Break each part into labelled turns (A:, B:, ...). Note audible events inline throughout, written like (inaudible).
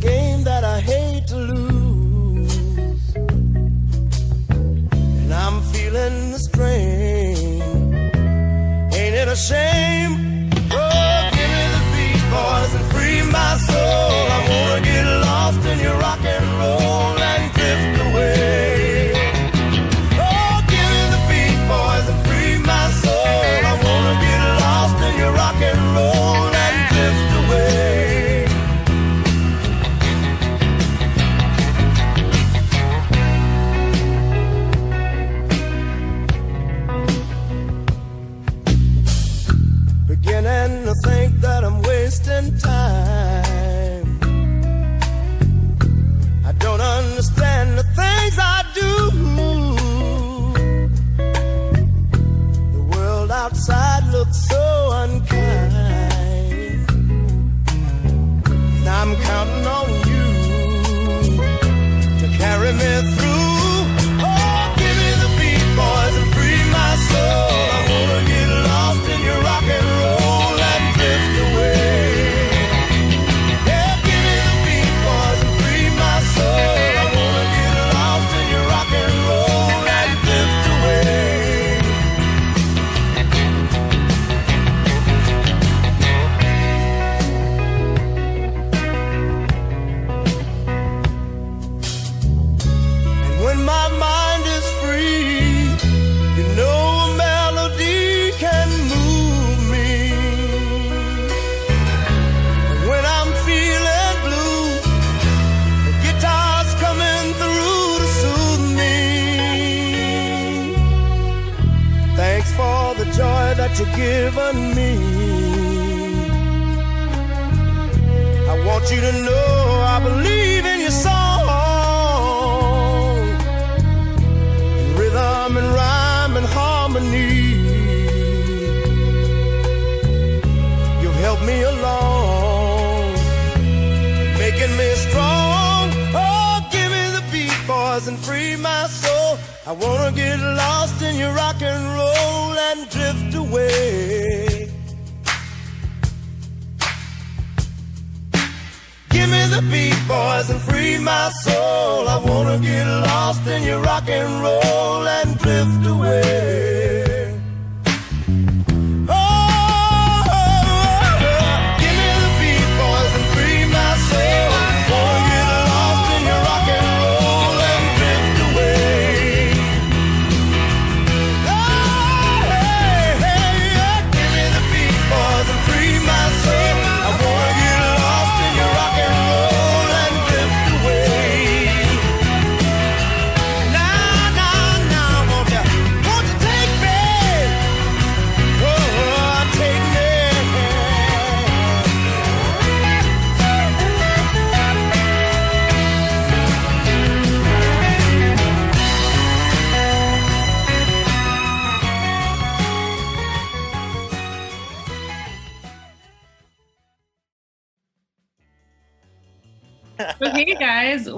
A: game that I hate to lose. And I'm feeling the strain. Ain't it a shame?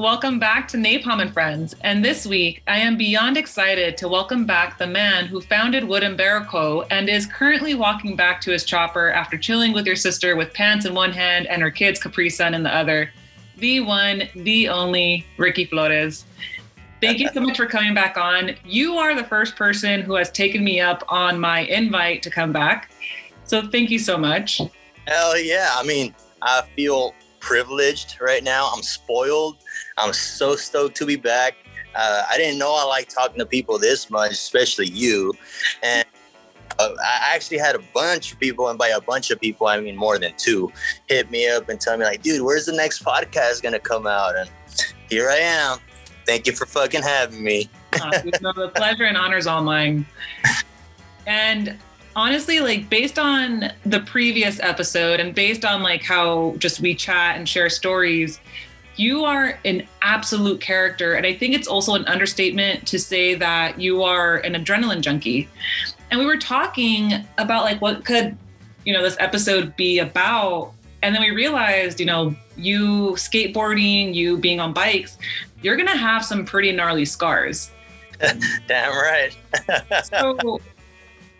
B: Welcome back to Napalm and Friends. And this week, I am beyond excited to welcome back the man who founded Wooden Barrel and is currently walking back to his chopper after chilling with your sister with pants in one hand and her kids' Capri Sun in the other. The one, the only Ricky Flores. Thank you so much for coming back on. You are the first person who has taken me up on my invite to come back. So, thank you so much.
C: Hell yeah. I mean, I feel privileged right now. I'm spoiled. I'm so stoked to be back. Uh, I didn't know I like talking to people this much, especially you. And uh, I actually had a bunch of people, and by a bunch of people, I mean more than two, hit me up and tell me, like, dude, where's the next podcast going to come out? And here I am. Thank you for fucking having me. (laughs)
B: Uh, no, the pleasure and honors all mine. And honestly, like based on the previous episode and based on like how just we chat and share stories, you are an absolute character. And I think it's also an understatement to say that you are an adrenaline junkie. And we were talking about like what could, you know, this episode be about. And then we realized, you know, you skateboarding, you being on bikes, you're going to have some pretty gnarly scars. (laughs)
C: Damn right. (laughs)
B: so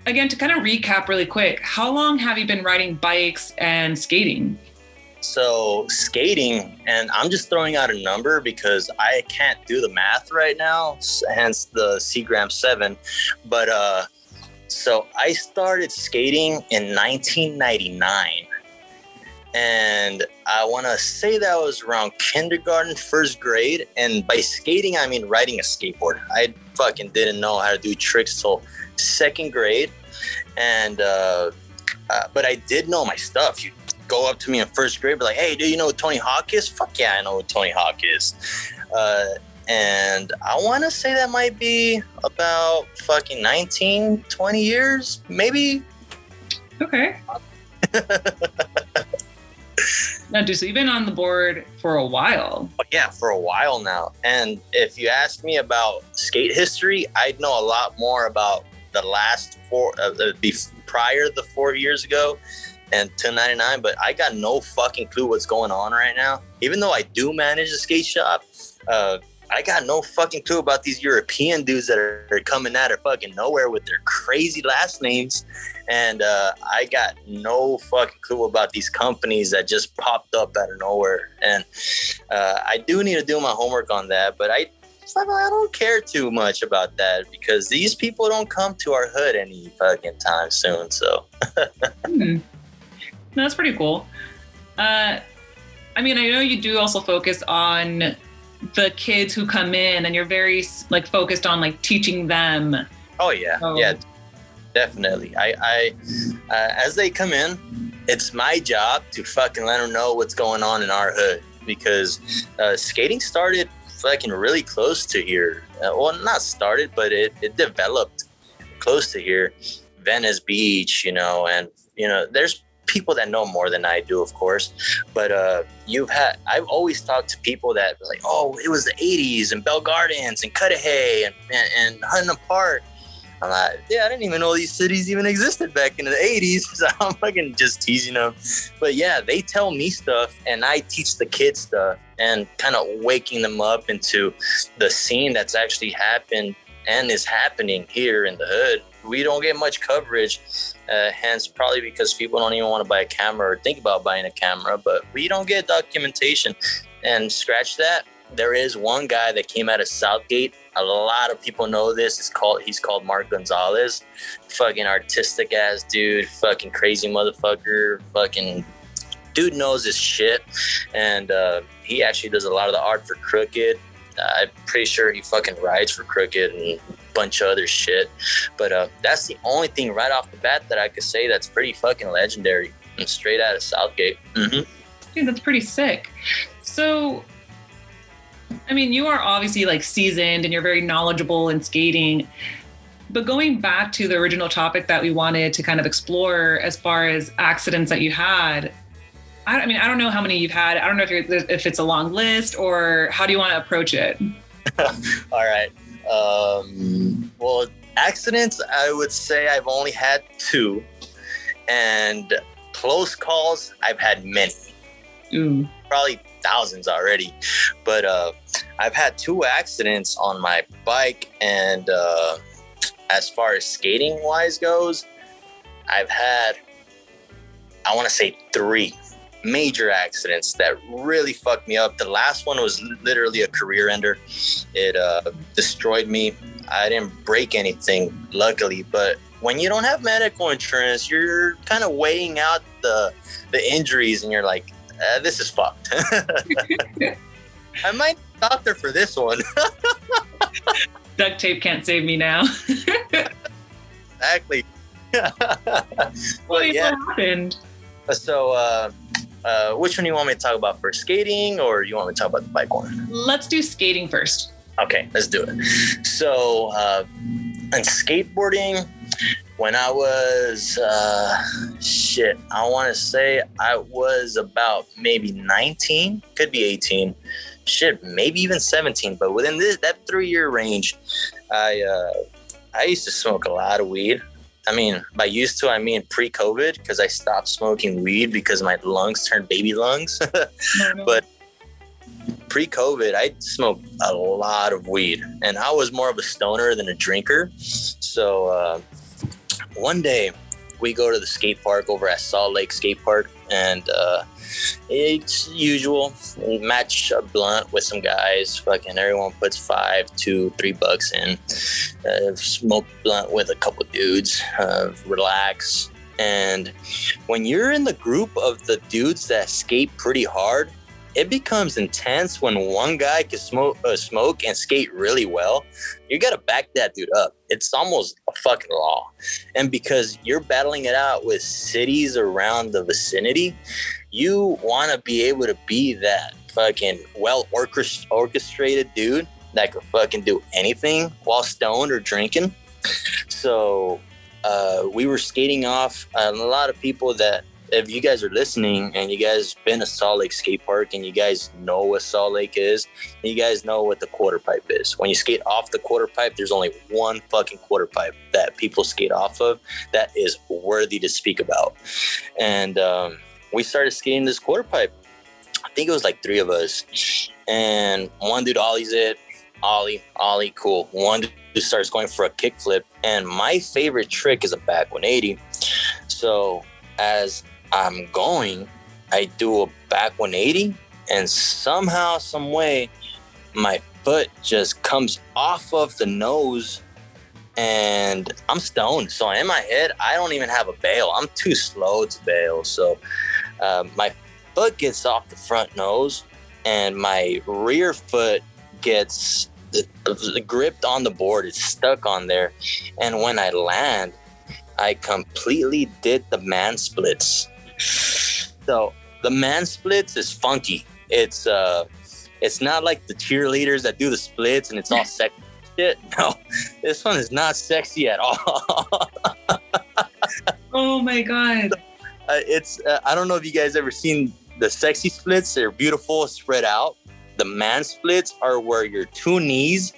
B: again, to kind of recap really quick, how long have you been riding bikes and skating?
C: So skating, and I'm just throwing out a number because I can't do the math right now, hence the Seagram 7. But uh, so I started skating in 1999. And I want to say that was around kindergarten, first grade. And by skating, I mean riding a skateboard. I fucking didn't know how to do tricks till second grade. And, uh, uh, but I did know my stuff. You go up to me in first grade, be like, hey, do you know what Tony Hawk is? Fuck yeah, I know what Tony Hawk is. Uh, and I want to say that might be about fucking 19, 20 years, maybe.
B: Okay. (laughs) now, dude, so you've been on the board for a while.
C: Yeah, for a while now. And if you ask me about skate history, I'd know a lot more about the last four, uh, the, prior the four years ago and 1099 but i got no fucking clue what's going on right now even though i do manage a skate shop uh, I got no fucking clue about these European dudes that are, are coming out of fucking nowhere with their crazy last names. And uh, I got no fucking clue about these companies that just popped up out of nowhere. And uh, I do need to do my homework on that, but I I don't care too much about that because these people don't come to our hood any fucking time soon. So, (laughs)
B: hmm. that's pretty cool. Uh, I mean, I know you do also focus on the kids who come in and you're very like focused on like teaching them
C: oh yeah so. yeah definitely i i uh, as they come in it's my job to fucking let them know what's going on in our hood because uh, skating started fucking really close to here uh, well not started but it, it developed close to here venice beach you know and you know there's people that know more than I do, of course. But uh, you've had, I've always talked to people that like, oh, it was the 80s and Bell Gardens and Cudahy and, and, and Huntington Park. I'm like, yeah, I didn't even know these cities even existed back in the 80s. (laughs) So I'm fucking just teasing them. But yeah, they tell me stuff and I teach the kids stuff and kind of waking them up into the scene that's actually happened and is happening here in the hood. We don't get much coverage uh, hence, probably because people don't even want to buy a camera or think about buying a camera, but we don't get documentation. And scratch that. There is one guy that came out of Southgate. A lot of people know this. It's called he's called Mark Gonzales. Fucking artistic ass dude. Fucking crazy motherfucker. Fucking dude knows his shit. And uh, he actually does a lot of the art for Krooked. I'm pretty sure he fucking rides for Krooked and bunch of other shit. But uh, that's the only thing right off the bat that I could say that's pretty fucking legendary and straight out of Southgate. Mm-hmm.
B: Dude, that's pretty sick. So, I mean, you are obviously like seasoned and you're very knowledgeable in skating. But going back to the original topic that we wanted to kind of explore as far as accidents that you had, I, mean, I don't know how many you've had. I don't know if, if it's a long list or how do you want to approach it? (laughs)
C: All right. Um, well, accidents, I would say I've only had two, and close calls, I've had many.
B: Mm.
C: Probably thousands already. But uh, I've had two accidents on my bike, and uh, as far as skating wise goes, I've had, I want to say three major accidents that really fucked me up. The last one was literally a career ender. It uh, destroyed me. I didn't break anything, luckily, but when you don't have medical insurance, you're kind of weighing out the the injuries, and you're like, uh, "This is fucked." (laughs) I might doctor for this one. (laughs)
B: Duct tape can't save me now. (laughs)
C: exactly.
B: well, yeah. What happened?
C: So uh, uh, which one do you want me to talk about first? Skating or you want me to talk about the bike one?
B: Let's do skating first.
C: Okay, let's do it. So, uh, and skateboarding, when I was, uh, shit, I want to say I was about maybe 19, could be 18, shit, maybe even 17, but within this, that three year range, I, uh, I used to smoke a lot of weed. I mean, by used to, I mean pre COVID because I stopped smoking weed because my lungs turned baby lungs. (laughs) but pre COVID, I smoked a lot of weed and I was more of a stoner than a drinker. So, uh, one day we go to the skate park over at Salt Lake Skate Park, and uh, it's usual. Match a blunt with some guys. Fucking everyone puts five, two, three bucks in. Uh, smoke blunt with a couple dudes. Uh, relax. And when you're in the group of the dudes that skate pretty hard, it becomes intense when one guy can smoke, uh, smoke and skate really well. You got to back that dude up. It's almost a fucking law. And because you're battling it out with cities around the vicinity, you want to be able to be that fucking well orchestrated dude that could fucking do anything while stoned or drinking. So uh, we were skating off. A lot of people that if you guys are listening and you guys been to Salt Lake Skate Park and you guys know what Salt Lake is, you guys know what the quarter pipe is. When you skate off the quarter pipe, there's only one fucking quarter pipe that people skate off of that is worthy to speak about. And um, we started skating this quarter pipe. I think it was like three of us, and one dude ollies it, ollie, ollie, cool. One dude starts going for a kickflip, and my favorite trick is a back 180. So as I'm going, I do a back 180, and somehow, some way, my foot just comes off of the nose and I'm stoned. So in my head, I don't even have a bail. I'm too slow to bail. So uh, my foot gets off the front nose, and my rear foot gets gripped on the board. It's stuck on there, and when I land, I completely did the man splits. So the man splits is funky. It's uh, it's not like the cheerleaders that do the splits and it's all (laughs) sexy shit. No, this one is not sexy at all. (laughs)
B: oh my god!
C: Uh, it's uh, I don't know if you guys ever seen the sexy splits. They're beautiful, spread out. The man splits are where your two knees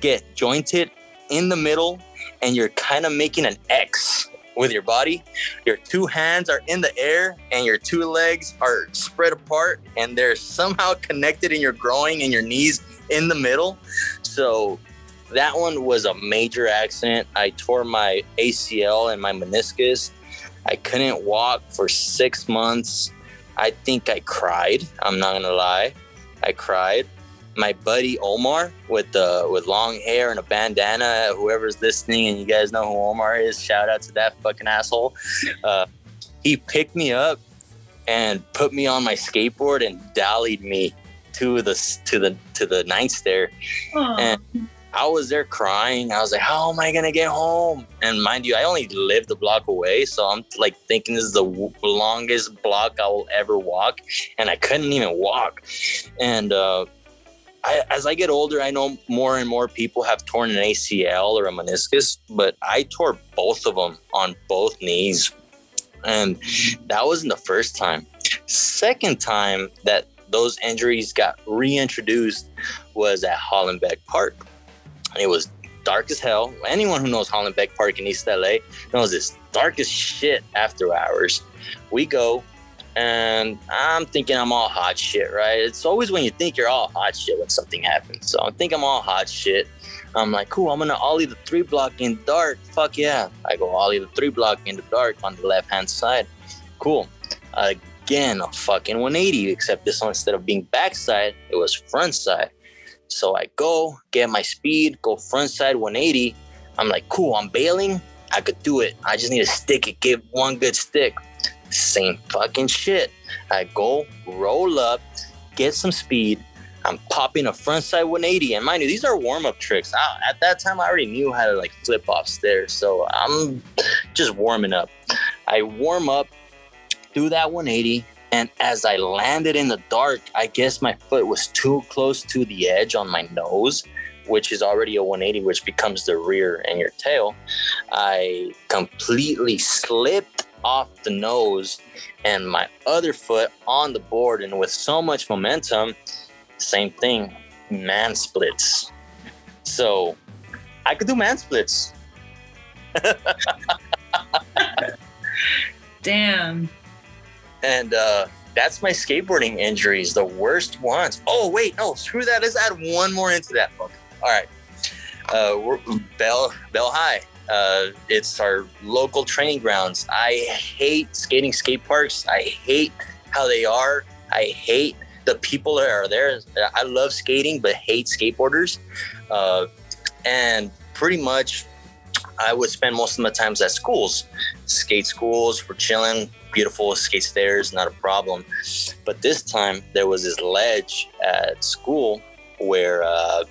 C: get jointed in the middle, and you're kind of making an X with your body. Your two hands are in the air and your two legs are spread apart and they're somehow connected in your groin and your knees in the middle. So that one was a major accident. I tore my ACL and my meniscus. I couldn't walk for six months. I think I cried. I'm not gonna lie. I cried my buddy Omar with the with long hair and a bandana. Whoever's listening and you guys know who Omar is, shout out to that fucking asshole. Uh, he picked me up and put me on my skateboard and dallied me to the to the to the ninth stair. Aww. And I was there crying. I was like, "How am I gonna get home?" And mind you, I only lived a block away, so I'm like thinking this is the w- longest block I will ever walk, and I couldn't even walk. And uh, I, as I get older, I know more and more people have torn an ACL or a meniscus, but I tore both of them on both knees. And that wasn't the first time. Second time that those injuries got reintroduced was at Hollenbeck Park. It was dark as hell. Anyone who knows Hollenbeck Park in East LA knows it's dark as shit after hours. We go, and I'm thinking I'm all hot shit, right? It's always when you think you're all hot shit when something happens. So I think I'm all hot shit. I'm like, cool, I'm gonna ollie the three block in dark. Fuck yeah. I go ollie the three block in the dark on the left hand side. Cool. Again, a fucking 180, except this one instead of being backside, it was front side. So I go, get my speed, go front side 180. I'm like, cool, I'm bailing. I could do it. I just need to stick it, give one good stick. Same fucking shit. I go, roll up, get some speed. I'm popping a frontside 180. And mind you, these are warm up tricks. I, at that time, I already knew how to like flip off stairs. So I'm just warming up. I warm up, do that 180. And as I landed in the dark, I guess my foot was too close to the edge on my nose, which is already a 180, which becomes the rear and your tail. I completely slipped off the nose and my other foot on the board. And with so much momentum, same thing, man splits. So I could do man splits. (laughs)
B: Damn.
C: And uh, that's my skateboarding injuries, the worst ones. Oh, wait, no, screw that. Let's add one more into that book. All right. Uh, we're Bell, Bell High. Uh, it's our local training grounds. I hate skating skate parks. I hate how they are. I hate the people that are there. I love skating, but hate skateboarders. Uh, and pretty much, I would spend most of my times at schools, skate schools. We're chilling, beautiful skate stairs, not a problem. But this time there was this ledge at school where uh,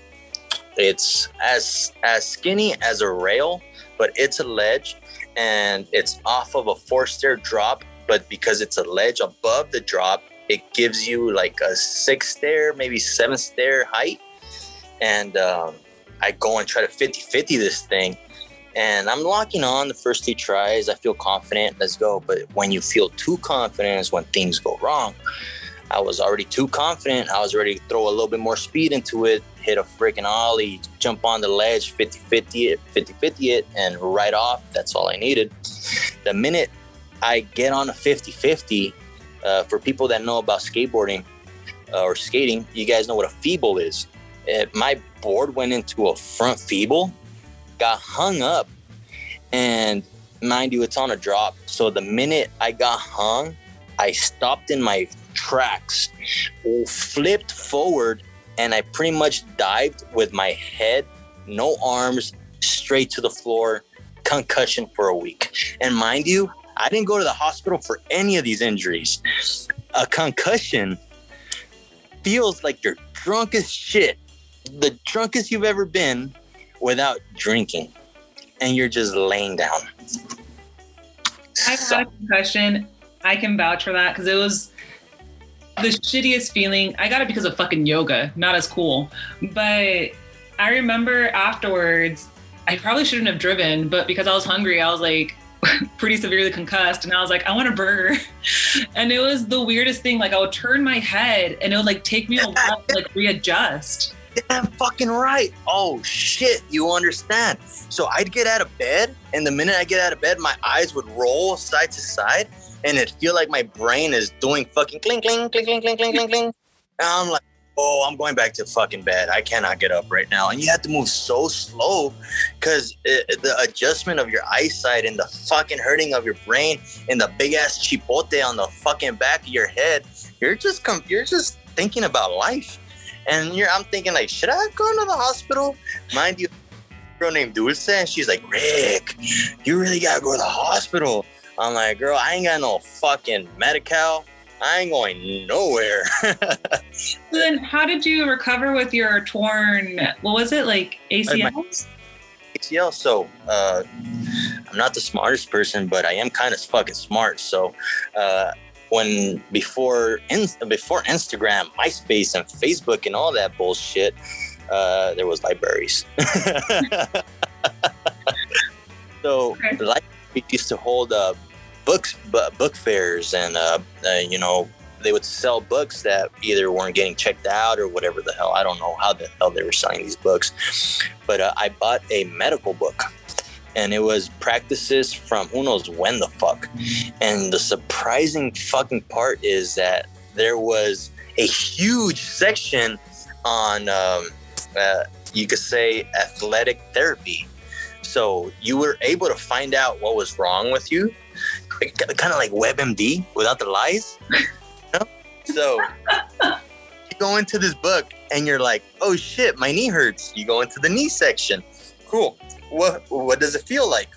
C: it's as as skinny as a rail, but it's a ledge and it's off of a four stair drop. But because it's a ledge above the drop, it gives you like a six stair, maybe seven stair height. And um, I go and try to 50 50 this thing. And I'm locking on the first two tries. I feel confident. Let's go. But when you feel too confident is when things go wrong. I was already too confident. I was ready to throw a little bit more speed into it, hit a freaking ollie, jump on the ledge, 50 50 it, 50 50 it, and right off. That's all I needed. The minute I get on a 50 50, uh, for people that know about skateboarding uh, or skating, you guys know what a feeble is. Uh, my board went into a front feeble, got hung up, and mind you, it's on a drop. So the minute I got hung, I stopped in my tracks, flipped forward, and I pretty much dived with my head, no arms, straight to the floor, concussion for a week. And mind you, I didn't go to the hospital for any of these injuries. A concussion feels like you're drunk as shit, the drunkest you've ever been without drinking, and you're just laying down.
B: I've had a concussion. I can vouch for that because it was the shittiest feeling. I got it because of fucking yoga, not as cool. But I remember afterwards, I probably shouldn't have driven, but because I was hungry, I was like (laughs) pretty severely concussed. And I was like, I want a burger. (laughs) And it was the weirdest thing. Like I would turn my head and it would like take me a (laughs) while to like readjust.
C: Damn fucking right. Oh shit, you understand. So I'd get out of bed, and the minute I get out of bed, my eyes would roll side to side, and it feel like my brain is doing fucking cling, cling, cling, cling, cling, cling, cling, cling. And I'm like, oh, I'm going back to fucking bed. I cannot get up right now. And you have to move so slow because the adjustment of your eyesight and the fucking hurting of your brain and the big ass chipote on the fucking back of your head, you're just com- you're just thinking about life. And you're, I'm thinking like, should I have gone to the hospital? Mind you, girl named Dulce, and she's like, Rick, you really gotta go to the hospital. I'm like, girl, I ain't got no fucking medical. I ain't going nowhere. (laughs)
B: So then, how did you recover with your torn? What was it like ACLs?
C: ACL. So uh, I'm not the smartest person, but I am kind of fucking smart. So uh, when before in, before Instagram, MySpace, and Facebook and all that bullshit, uh, there was libraries. (laughs) (laughs) so
B: Okay.
C: the library used to hold uh, books, book fairs, and uh, uh, you know they would sell books that either weren't getting checked out or whatever the hell. I don't know how the hell they were selling these books, but uh, I bought a medical book. And it was practices from who knows when the fuck. And the surprising fucking part is that there was a huge section on, um, uh, you could say, athletic therapy. So you were able to find out what was wrong with you, (laughs) kind of like WebMD without the lies. you know? So you go into this book and you're like, oh shit, my knee hurts. You go into the knee section. Cool. What what does it feel like?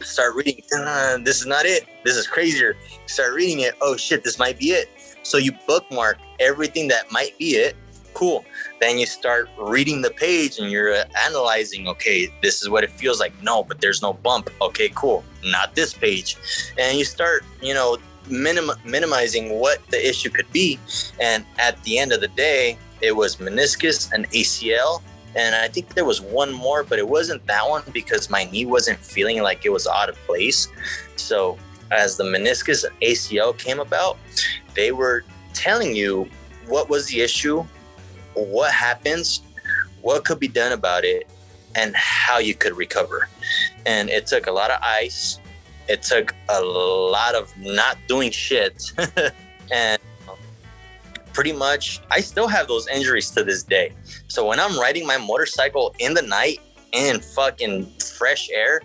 C: Start reading. "Uh, this is not it. This is crazier. Start reading it. Oh shit, this might be it. So you bookmark everything that might be it. Cool. Then you start reading the page and you're uh, analyzing. Okay, this is what it feels like. No, but there's no bump. Okay, cool. Not this page. And you start, you know, minim- minimizing what the issue could be. And at the end of the day, it was meniscus and ACL. And I think there was one more, but it wasn't that one because my knee wasn't feeling like it was out of place. So as the meniscus and ACL came about, they were telling you what was the issue, what happens, what could be done about it, and how you could recover. And it took a lot of ice. It took a lot of not doing shit. (laughs) and um, pretty much, I still have those injuries to this day. So when I'm riding my motorcycle in the night in fucking fresh air,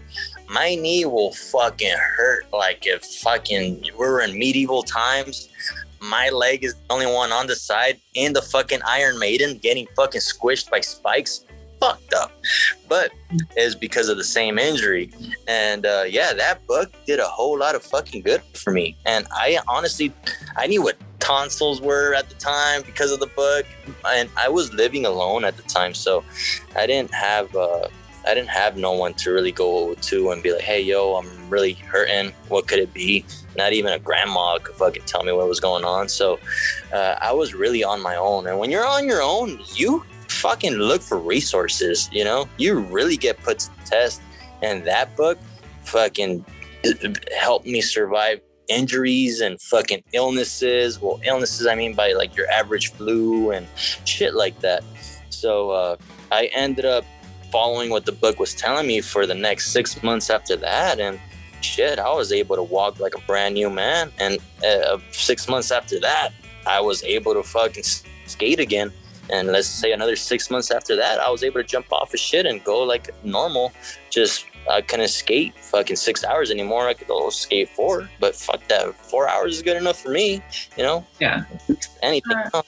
C: my knee will fucking hurt like if fucking we were in medieval times. My leg is the only one on the side in the fucking Iron Maiden getting fucking squished by spikes. Fucked up. But is because of the same injury. And uh, yeah, that book did a whole lot of fucking good for me. And I honestly, I knew what tonsils were at the time because of the book, and I was living alone at the time, so I didn't have. Uh, I didn't have no one to really go to and be like, hey, yo, I'm really hurting. What could it be? Not even a grandma could fucking tell me what was going on. So uh, I was really on my own. And when you're on your own, you fucking look for resources, you know? You really get put to the test. And that book fucking helped me survive injuries and fucking illnesses. Well, illnesses, I mean by like your average flu and shit like that. So uh, I ended up following what the book was telling me for the next six months after that. And shit, I was able to walk like a brand new man. And uh, six months after that, I was able to fucking skate again. And let's say another six months after that, I was able to jump off of shit and go like normal. Just I couldn't skate fucking six hours anymore. I could go skate four, but fuck that. Four hours is good enough for me, you know?
B: Yeah.
C: Anything.
B: Uh,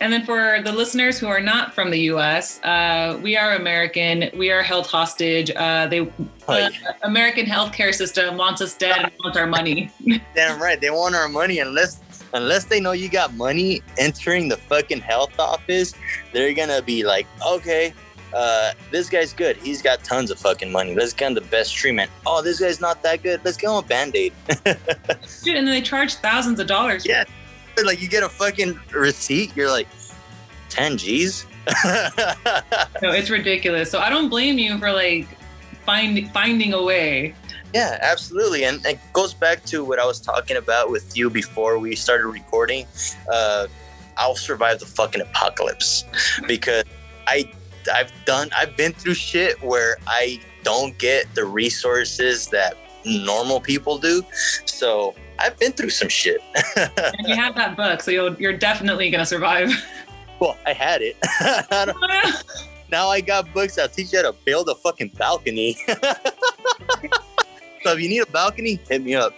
B: and then for the listeners who are not from the U.S., uh, we are American. We are held hostage. Uh, they, the uh, American healthcare system wants us dead and wants our money. (laughs)
C: Damn right, they want our money unless unless they know you got money entering the fucking health office. They're gonna be like, okay, uh, this guy's good. He's got tons of fucking money. Let's get him the best treatment. Oh, this guy's not that good. Let's get him a band aid. (laughs)
B: Dude, and then they charge thousands of dollars.
C: Yeah, (laughs) like you get a fucking receipt, you're like, 10 G's? (laughs)
B: no, it's ridiculous. So I don't blame you for like finding finding a way.
C: Yeah, absolutely. And it goes back to what I was talking about with you before we started recording. Uh, I'll survive the fucking apocalypse (laughs) because I I've done I've been through shit where I don't get the resources that normal people do. So I've been through some shit. (laughs)
B: and you have that book, so you're you're definitely gonna survive.
C: Well, I had it. (laughs) (laughs) now I got books that teach you how to build a fucking balcony. so if you need a balcony, hit me up.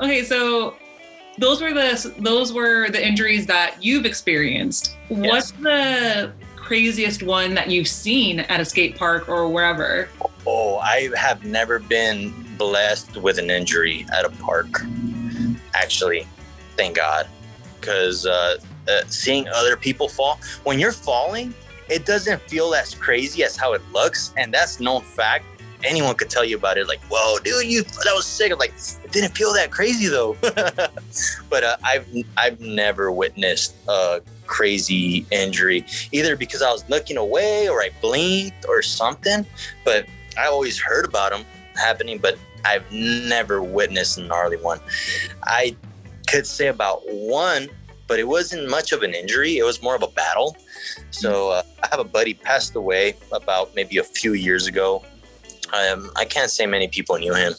B: okay, so those were the those were the injuries that you've experienced. Yes. What's the craziest one that you've seen at a skate park or wherever?
C: Oh, I have never been blessed with an injury at a park. Actually, thank God, because uh, uh, seeing other people fall when you're falling, it doesn't feel as crazy as how it looks, and that's known fact. Anyone could tell you about it, like, "Whoa, dude, you that was sick." I'm like, it didn't feel that crazy though. (laughs) but uh, I've I've never witnessed a crazy injury, either because I was looking away or I blinked or something. But I always heard about them happening, but I've never witnessed a gnarly one. I could say about one, but it wasn't much of an injury. It was more of a battle. So uh, I have a buddy passed away about maybe a few years ago. Um, I can't say many people knew him,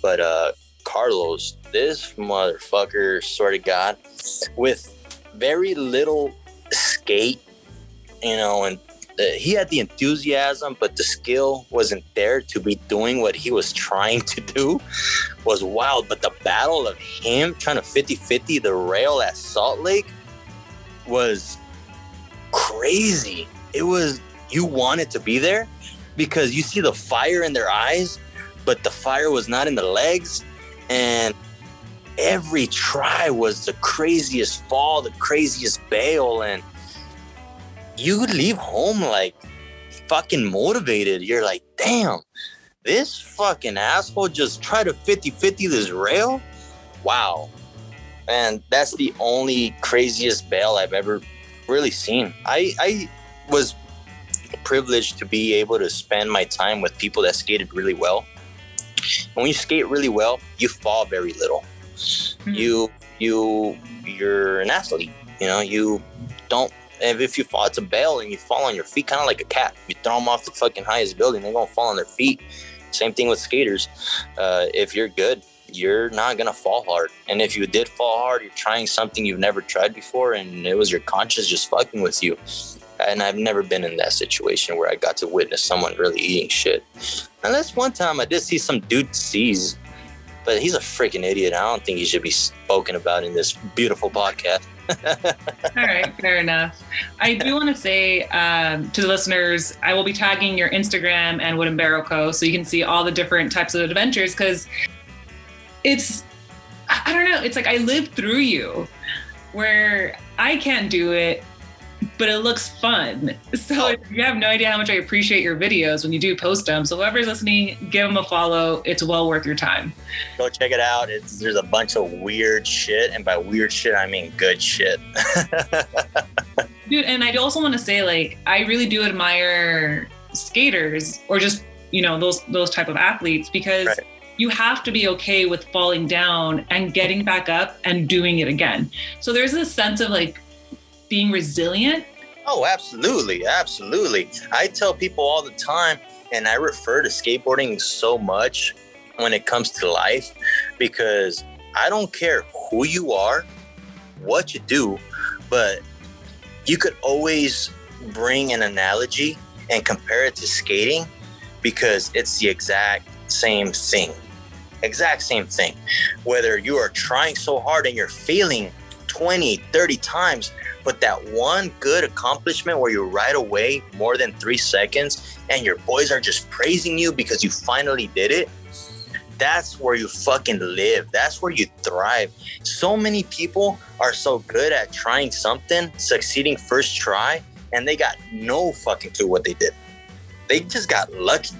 C: but uh, Carlos, this motherfucker, sort of God, with very little skate, you know, and uh, he had the enthusiasm, but the skill wasn't there to be doing what he was trying to do was wild. But the battle of him trying to 50 50 the rail at Salt Lake was crazy. It was, you wanted to be there because you see the fire in their eyes, but the fire was not in the legs. And every try was the craziest fall, the craziest bail. And you would leave home like fucking motivated. You're like, damn, this fucking asshole just tried to 50 50 this rail. Wow. And that's the only craziest bail I've ever really seen. I, I was privileged to be able to spend my time with people that skated really well. When you skate really well, you fall very little. Mm-hmm. You you you're an athlete. You know, you don't if you fall, it's a bail and you fall on your feet, kind of like a cat. You throw them off the fucking highest building, they're gonna fall on their feet. Same thing with skaters. Uh, if you're good, you're not gonna fall hard. And if you did fall hard, you're trying something you've never tried before, and it was your conscience just fucking with you. and I've never been in that situation where I got to witness someone really eating shit. Unless one time I did see some dude seize, but he's a freaking idiot. I don't think he should be spoken about in this beautiful podcast. (laughs)
B: All right, fair enough. I do want to say um, to the listeners, I will be tagging your Instagram and Wooden Barrel Co. so you can see all the different types of adventures because it's, I don't know, it's like I lived through you where I can't do it, but it looks fun. (laughs) So
C: Oh.
B: you have no idea how much I appreciate your videos when you do post them. So whoever's listening, give them a follow. It's well worth your time.
C: Go check it out. It's there's a bunch of weird shit, and by weird shit I mean good shit. (laughs)
B: Dude, and I also want to say, like, I really do admire skaters or just, you know, those those type of athletes because
C: Right.
B: you have to be okay with falling down and getting back up and doing it again. So there's this sense of like being resilient.
C: Oh, absolutely, absolutely. I tell people all the time, and I refer to skateboarding so much when it comes to life because I don't care who you are, what you do, but you could always bring an analogy and compare it to skating because it's the exact same thing. Exact same thing. Whether you are trying so hard and you're failing 20, 30 times, but that one good accomplishment where you're right away more than three seconds and your boys are just praising you because you finally did it that's where you fucking live. That's where you thrive. So many people are so good at trying something succeeding first try and they got no fucking clue what they did. They just got lucky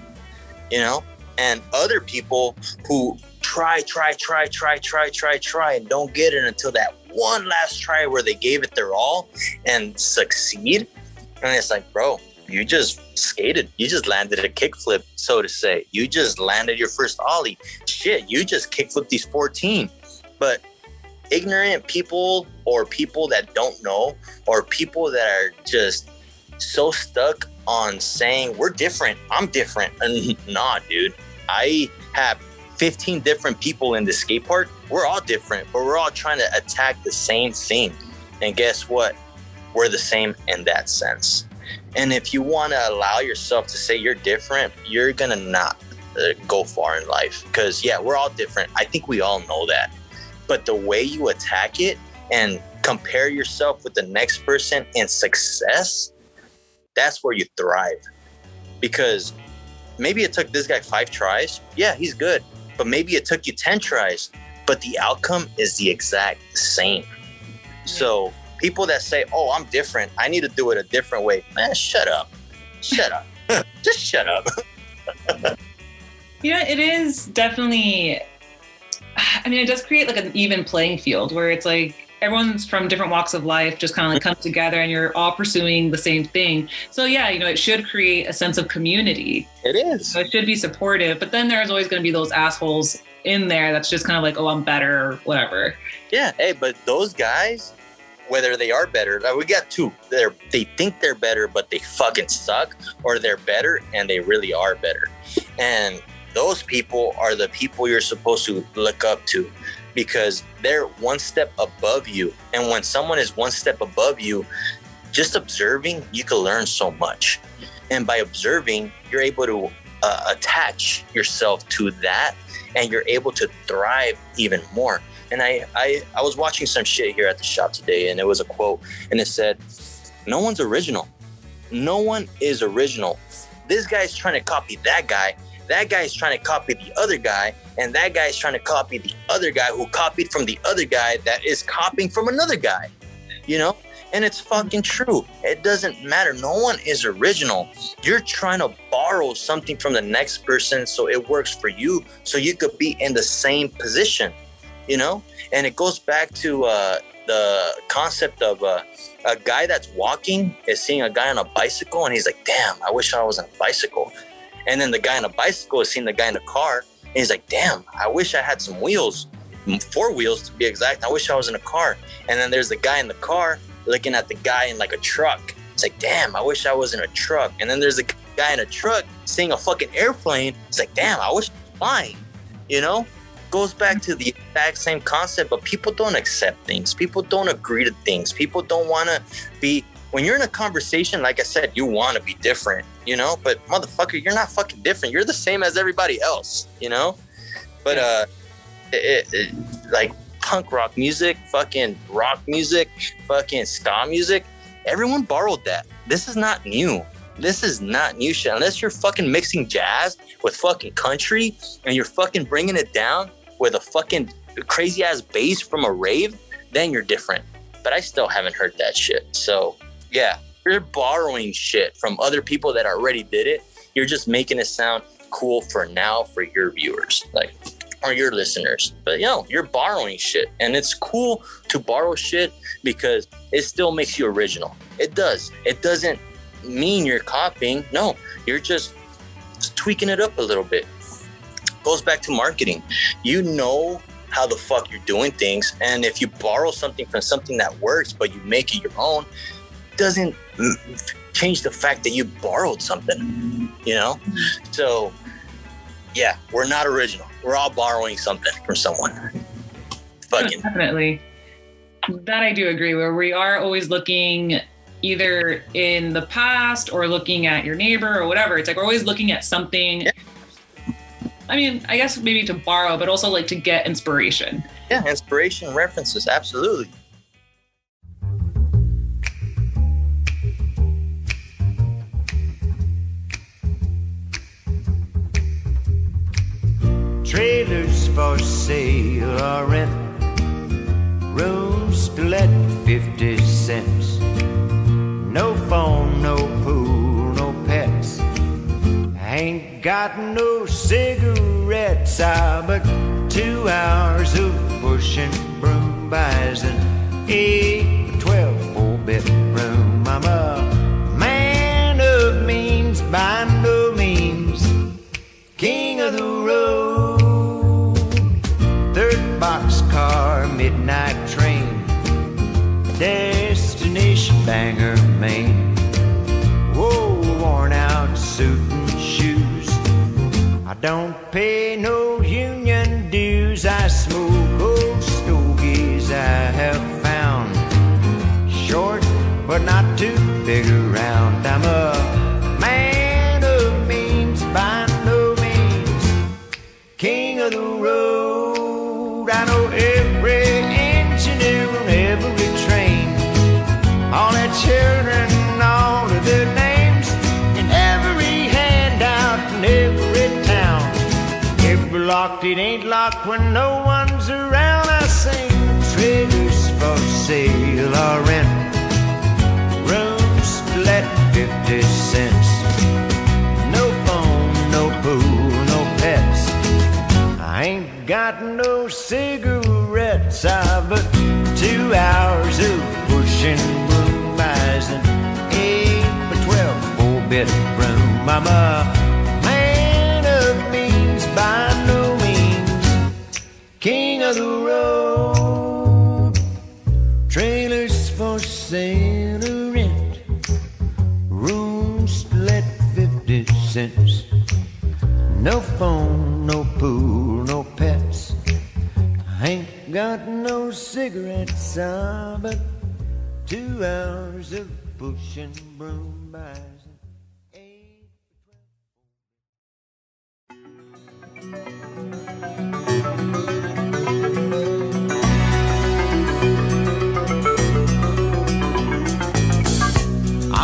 C: you know? And other people who try try try try try try try and don't get it until that one last try where they gave it their all and succeed. And it's like, bro, you just skated. You just landed a kickflip, so to say. You just landed your first ollie. Shit, you just kickflipped these 14. But ignorant people or people that don't know or people that are just so stuck on saying we're different, I'm different. And (laughs) nah, dude. I have 15 different people in the skate park. We're all different, but we're all trying to attack the same thing. And guess what? We're the same in that sense. And if you want to allow yourself to say you're different, you're going to not uh, go far in life. Because, yeah, we're all different. I think we all know that. But the way you attack it and compare yourself with the next person in success, that's where you thrive. Because maybe it took this guy five tries. Yeah, he's good. But maybe it took you 10 tries, but the outcome is the exact same. So people that say, oh, I'm different, I need to do it a different way, man, shut up. Shut up. (laughs) Just shut up. (laughs)
B: Yeah, it is definitely. I mean, it does create like an even playing field where it's like everyone's from different walks of life just kind of like come mm-hmm. together and you're all pursuing the same thing. So yeah, you know, it should create a sense of community.
C: It is.
B: So it should be supportive, but then there's always going to be those assholes in there that's just kind of like, oh, I'm better or whatever.
C: Yeah. Hey, but those guys, whether they are better, like, we got two. They're they think they're better, but they fucking suck, or they're better and they really are better. And those people are the people you're supposed to look up to because they're one step above you. And when someone is one step above you, just observing, you can learn so much. And by observing, you're able to uh, attach yourself to that and you're able to thrive even more. And I, I, I was watching some shit here at the shop today, and it was a quote, and it said, "No one's original. No one is original. This guy's trying to copy that guy. That guy is trying to copy the other guy, and that guy is trying to copy the other guy who copied from the other guy that is copying from another guy. You know." And it's fucking true. It doesn't matter. No one is original. You're trying to borrow something from the next person so it works for you, so you could be in the same position you know and it goes back to uh, the concept of uh, a guy that's walking is seeing a guy on a bicycle and he's like damn i wish i was on a bicycle and then the guy on a bicycle is seeing the guy in the car and he's like damn i wish i had some wheels four wheels to be exact. I wish i was in a car. And then there's the guy in the car looking at the guy in like a truck. It's like damn i wish i was in a truck. And then there's a guy in a truck seeing a fucking airplane. It's like damn i wish I was flying you know? Goes back to the exact same concept, but people don't accept things. People don't agree to things. People don't want to be when you're in a conversation, like I said, you want to be different, you know. But motherfucker, you're not fucking different. You're the same as everybody else, you know. But uh, it, it, like punk rock music, fucking rock music, fucking ska music, everyone borrowed that. This is not new. This is not new shit. Unless you're fucking mixing jazz with fucking country and you're fucking bringing it down with a fucking crazy ass bass from a rave, then you're different. But I still haven't heard that shit. So yeah, you're borrowing shit from other people that already did it. You're just making it sound cool for now for your viewers, like or your listeners. But you know, you're borrowing shit, and it's cool to borrow shit because it still makes you original. It does. It doesn't mean you're copying. No, you're just tweaking it up a little bit. Goes back to marketing. You know how the fuck you're doing things, and if you borrow something from something that works, but you make it your own, doesn't change the fact that you borrowed something, you know? So, yeah, we're not original. We're all borrowing something from someone. Fucking (laughs)
B: definitely. That I do agree where we are always looking either in the past or looking at your neighbor or whatever. It's like we're always looking at something.
C: Yeah.
B: I mean, I guess maybe to borrow, but also like to get inspiration.
C: yeah, inspiration references, absolutely.
D: Trailers for sale or rent. Rooms to let 50 cents. No phone, no pool, no pets. I ain't got no cigarettes. I but two hours of pushing broom buys an eight, twelve, four bedroom. I'm a man of means by no means king of the road. Boxcar, midnight train, destination Bangor, Maine. Whoa, worn out suit and shoes. I don't pay no union dues. I smoke old stogies I have found. Short, but not too big around. I'm a locked, it ain't locked when no one's around. I sing trailers for sale or rent, rooms let 50 cents. No phone, no pool, no pets. I ain't got no cigarettes. I've but two hours of pushing broom buys an eight by twelve four bedroom. I'm a the road. Trailers for sale or rent, rooms let fifty cents. No phone, no pool, no pets. I ain't got no cigarettes, ah, but two hours of pushing broom buys.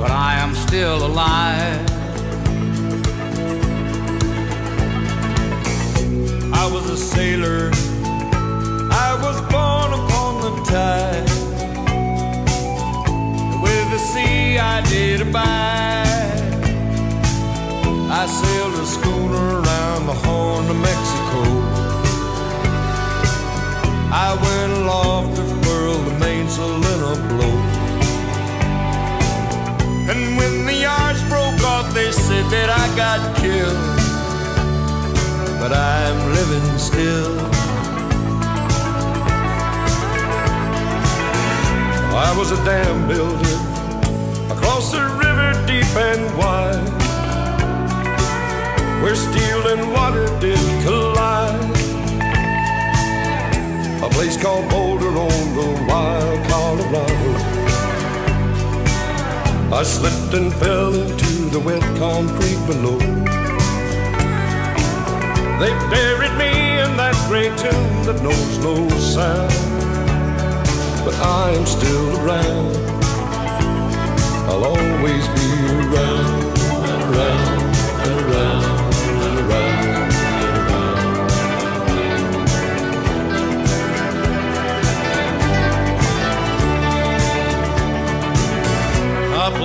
E: but I am still alive.
F: I was a sailor. I was born upon the tide. With the sea I did abide. I sailed a schooner around the Horn of Mexico. I went aloft to furl the mainsail in a blow. And when the yards broke off, they said that I got killed, but I'm living still. I was a dam builder across the river deep and wide, where steel and water did collide. A place called Boulder on the wild Colorado. I slipped and fell into the wet concrete below. They buried me in that gray tomb that knows no sound. But I am still around. I'll always be around, around, around,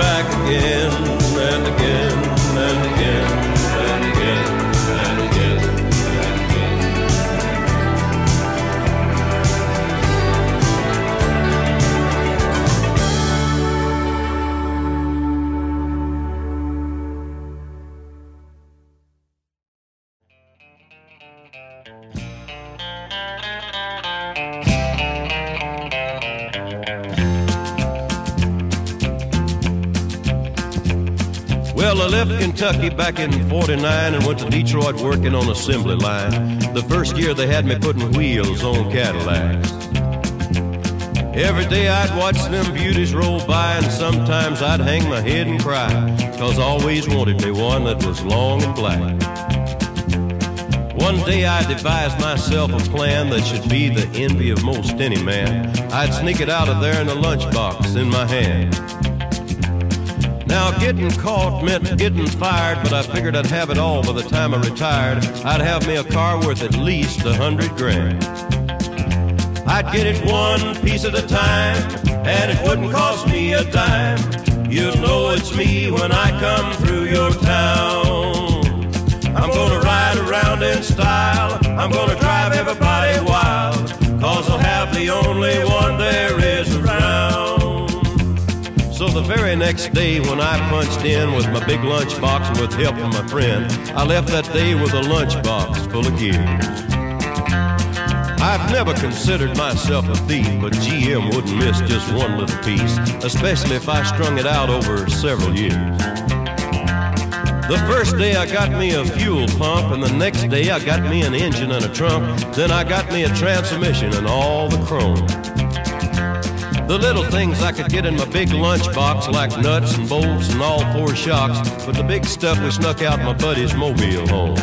F: back again Kentucky back in 49 and went to Detroit working on assembly line. The first year they had me putting wheels on Cadillacs. Every day I'd watch them beauties roll by and sometimes I'd hang my head and cry. Cause I always wanted me one that was long and black. One day I devised myself a plan that should be the envy of most any man. I'd sneak it out of there in a lunchbox in my hand. Now, getting caught meant getting fired, but I figured I'd have it all by the time I retired. I'd have me a car worth at least a hundred grand. I'd get it one piece at a time, and it wouldn't cost me a dime. You'll know it's me when I come through your town. I'm gonna ride around in style, I'm gonna drive everybody wild, cause I'll have the only one there the very next day when I punched in with my big lunchbox with help from my friend, I left that day with a lunchbox full of gears. I've never considered myself a thief, but GM wouldn't miss just one little piece, especially if I strung it out over several years. The first day I got me a fuel pump, and the next day I got me an engine and a trunk. Then I got me a transmission and all the chrome. The little things I could get in my big lunchbox, like nuts and bolts and all four shocks, but the big stuff we snuck out my buddy's mobile home.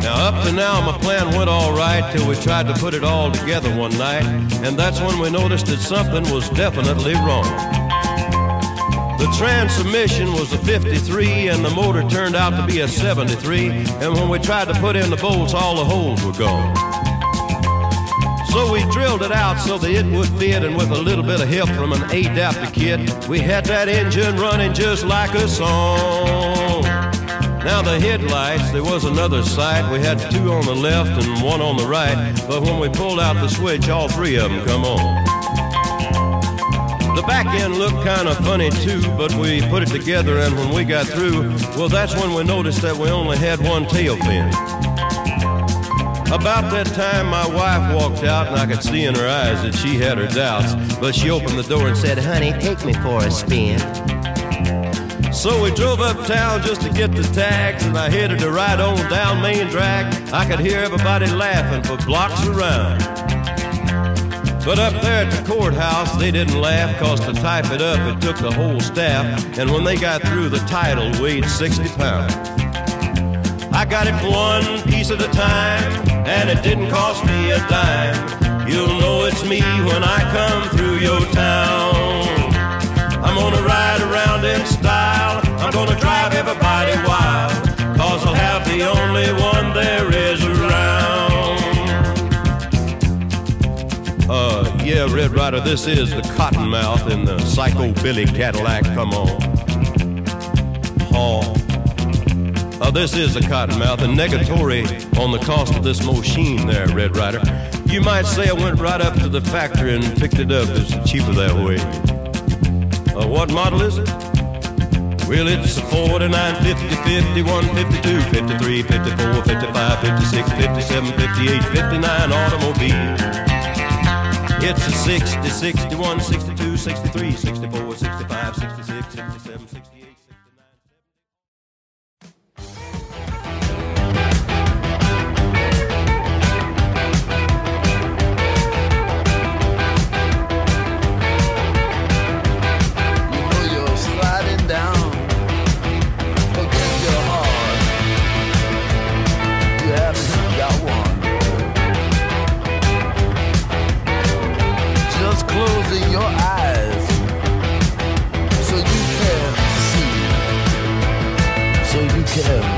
F: Now, up to now, my plan went all right till we tried to put it all together one night, and that's when we noticed that something was definitely wrong. The transmission was a 53 and the motor turned out to be a 73. And when we tried to put in the bolts, all the holes were gone. So we drilled it out so that it would fit, and with a little bit of help from an adapter kit, we had that engine running just like a song. Now the headlights, there was another sight. We had two on the left and one on the right, but when we pulled out the switch, all three of them come on. The back end looked kind of funny too, but we put it together, and when we got through, well, that's when we noticed that we only had one tail fin. About that time, my wife walked out, and I could see in her eyes that she had her doubts. But she opened the door and said, Honey, take me for a spin. So we drove uptown just to get the tags, and I headed to ride on down Main Drag. I could hear everybody laughing for blocks around. But up there at the courthouse, they didn't laugh, cause to type it up, it took the whole staff. And when they got through, the title weighed 60 pounds. I got it one piece at a time, and it didn't cost me a dime. You'll know it's me when I come through your town. I'm gonna ride around in style. I'm gonna drive everybody wild. Cause I'll have the only one there is around. Uh, yeah, Red Ryder, this is the Cottonmouth in the Psycho Billy Cadillac. Come on. Uh, this is the Cottonmouth, and negatory on the cost of this machine there, Red Ryder. You might say I went right up to the factory and picked it up. It's cheaper that way. Uh, what model is it? Well, it's a 49, 50, 51, 52, 53, 54, 55, 56, 57, 58, 59 automobile. It's a 60, 61, 62, 63, 64, 65, 66, 67, 68,
G: So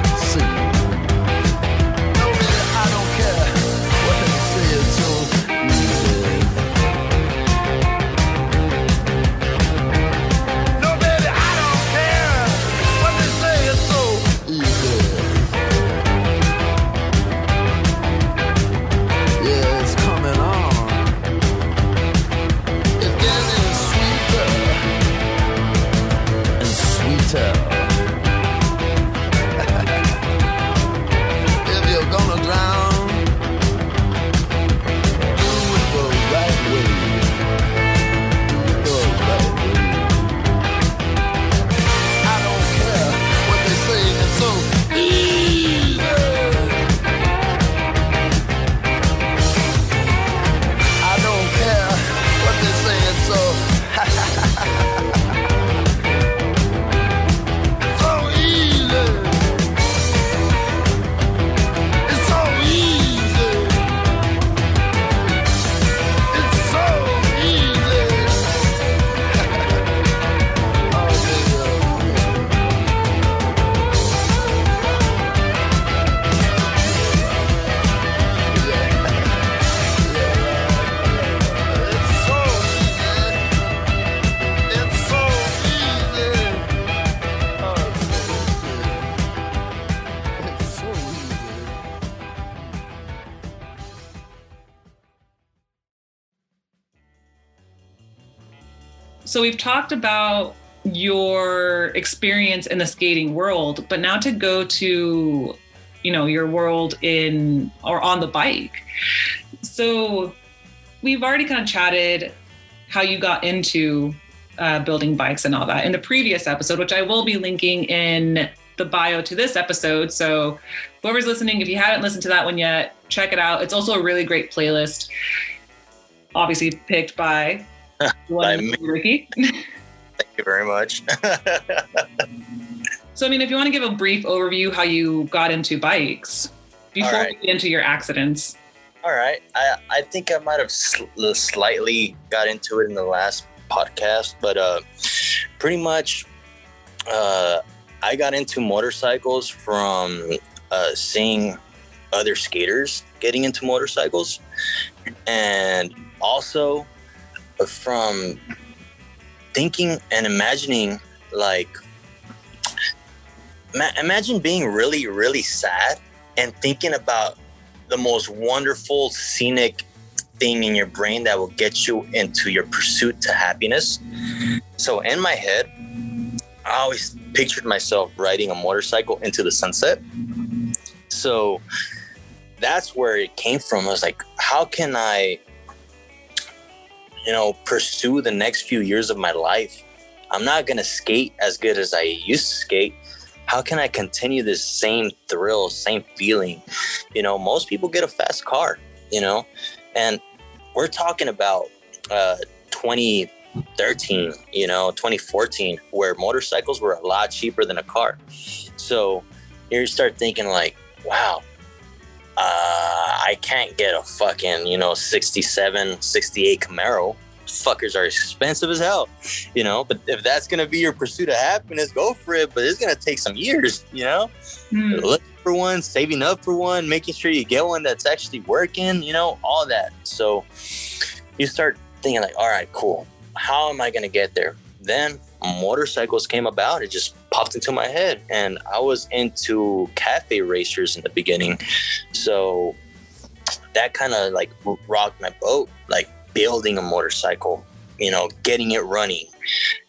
G: So
B: we've talked about your experience in the skating world, but now to go to, you know, your world in or on the bike. So we've already kind of chatted how you got into uh, building bikes and all that in the previous episode, which I will be linking in the bio to this episode. So whoever's listening, if you haven't listened to that one yet, check it out. It's also a really great playlist. Obviously picked by one
C: By
B: and
C: me.
B: only Ricky. (laughs)
C: Thank you very much. (laughs)
B: So, I mean, if you want to give a brief overview how you got into bikes before
C: right.
B: we get into your accidents.
C: All right. I, I think I might have sl- slightly got into it in the last podcast, but uh, pretty much uh, I got into motorcycles from uh, seeing other skaters getting into motorcycles and also from thinking and imagining like ma- imagine being really really sad and thinking about the most wonderful scenic thing in your brain that will get you into your pursuit to happiness. So in my head, I always pictured myself riding a motorcycle into the sunset. So that's where it came from. I was like, how can I, you know, pursue the next few years of my life? I'm not going to skate as good as I used to skate. How can I continue this same thrill, same feeling? You know, most people get a fast car, you know, and we're talking about uh, 2013, you know, 2014, where motorcycles were a lot cheaper than a car. So you start thinking, like, wow, uh, I can't get a fucking, you know, 67, 68 Camaro. fuckers are expensive as hell, you know. But if that's gonna be your pursuit of happiness, go for it. But it's gonna take some years, you know.
B: Hmm.
C: Looking for one, saving up for one, making sure you get one that's actually working, you know, all that. So you start thinking like, all right, cool. How am I gonna get there? Then motorcycles came about. It just popped into my head, and I was into cafe racers in the beginning, so that kind of like rocked my boat. Like building a motorcycle, you know, getting it running.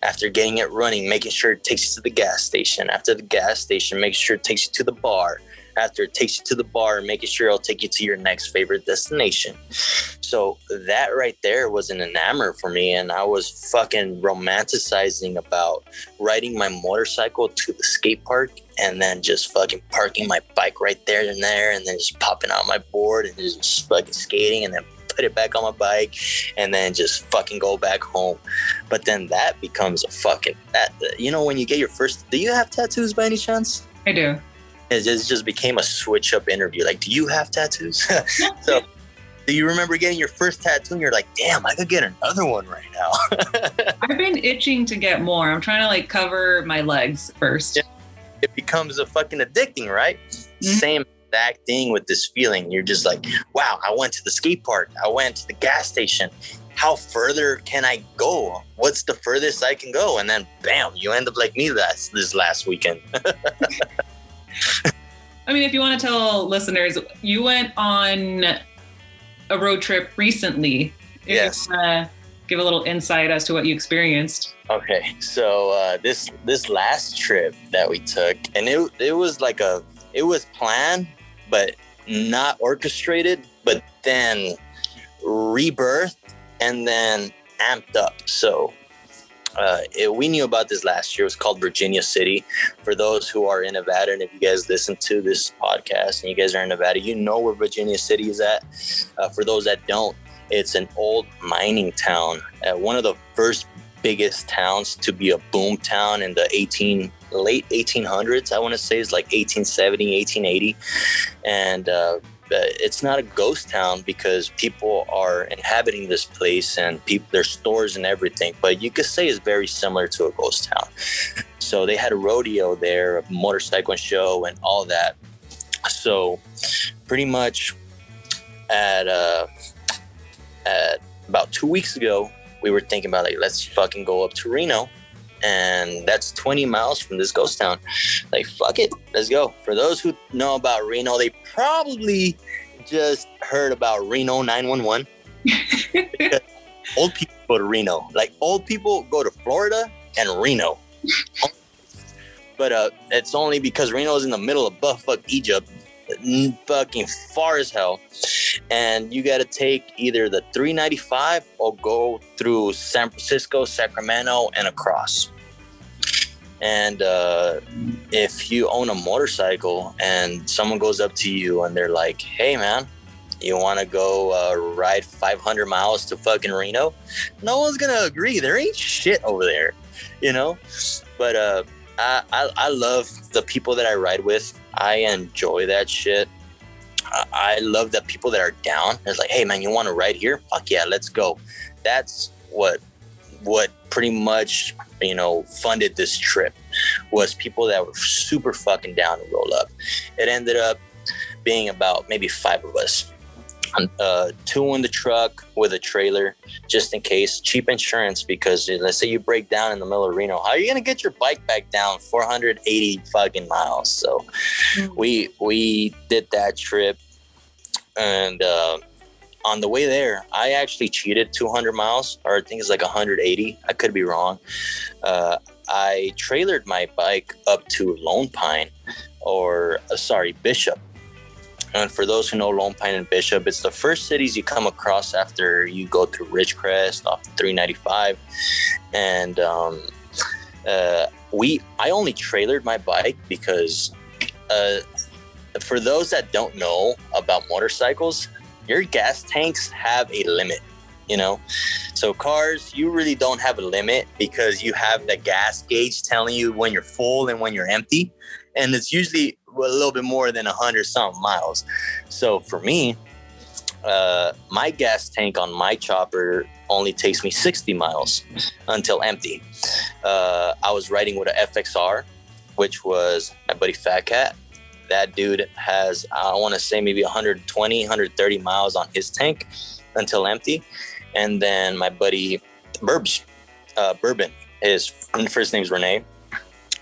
C: After getting it running, making sure it takes you to the gas station. After the gas station, making sure it takes you to the bar. After it takes you to the bar, making sure it'll take you to your next favorite destination. So that right there was an enamor for me, and I was fucking romanticizing about riding my motorcycle to the skate park and then just fucking parking my bike right there and there, and then just popping out my board and just fucking skating, and then put it back on my bike, and then just fucking go back home. But then that becomes a fucking that you know when you get your first. Do you have tattoos by any chance?
B: I do.
C: It just, just became a switch up interview. Like, do you have tattoos? (laughs) so, do you remember getting your first tattoo and you're like, damn, I could get another one right now? (laughs)
B: I've been itching to get more. I'm trying to like cover my legs first.
C: It becomes a fucking addicting, right? Mm-hmm. Same exact thing with this feeling. You're just like, wow, I went to the skate park, I went to the gas station. How further can I go? What's the furthest I can go? And then, bam, you end up like me last this last weekend. (laughs)
B: I mean, if you want to tell listeners, you went on a road trip recently. If
C: Yes.
B: Give a little insight as to what you experienced.
C: Okay, so uh, this this last trip that we took, and it it was like a it was planned, but not orchestrated, but then rebirthed and then amped up. So uh, it, we knew about this last year. It was called Virginia City. For those who are in Nevada, and if you guys listen to this podcast and you guys are in Nevada, you know where Virginia City is at. Uh, for those that don't, it's an old mining town, uh, one of the first biggest towns to be a boom town in the 18 late 1800s. I want to say is like 1870, 1880, and uh, it's not a ghost town because people are inhabiting this place and people there's stores and everything. But you could say it's very similar to a ghost town. So they had a rodeo there, a motorcycle show, and all that. So pretty much at uh, at about two weeks ago, we were thinking about like let's fucking go up to Reno, and that's 20 miles from this ghost town. Like fuck it, let's go. For those who know about Reno, they probably just heard about Reno 911. (laughs) Old people go to Reno. Like old people go to Florida and Reno. (laughs) but uh, it's only because Reno is in the middle of buff buttfuck Egypt, fucking far as hell, and you got to take either the 395 or go through San Francisco, Sacramento, and across. And uh, if you own a motorcycle and someone goes up to you and they're like, "Hey, man." You want to go uh, ride 500 miles to fucking Reno? No one's gonna agree. There ain't shit over there, you know. But uh, I, I I love the people that I ride with. I enjoy that shit. I, love the people that are down. It's like, hey man, you want to ride here? Fuck yeah, let's go. That's what what pretty much you know funded this trip was people that were super fucking down to roll up. It ended up being about maybe five of us. Uh, two in the truck with a trailer, just in case. Cheap insurance because uh, let's say you break down in the middle of Reno, how are you gonna get your bike back down 480 fucking miles? So we we did that trip, and uh, on the way there, I actually cheated 200 miles, or I think it's like 180. I could be wrong. Uh, I trailered my bike up to Lone Pine, or uh, sorry, Bishop. And for those who know Lone Pine and Bishop, it's the first cities you come across after you go through Ridgecrest off 395. And um, uh, we, I only trailered my bike because uh, for those that don't know about motorcycles, your gas tanks have a limit, you know? So cars, you really don't have a limit because you have the gas gauge telling you when you're full and when you're empty. And it's usually a little bit more than a hundred something miles. So for me, uh, my gas tank on my chopper only takes me 60 miles until empty. Uh, I was riding with a FXR, which was my buddy Fat Cat. That dude has, I want to say, maybe 120, 130 miles on his tank until empty. And then my buddy Burbs, uh, Bourbon, his first name's Renee,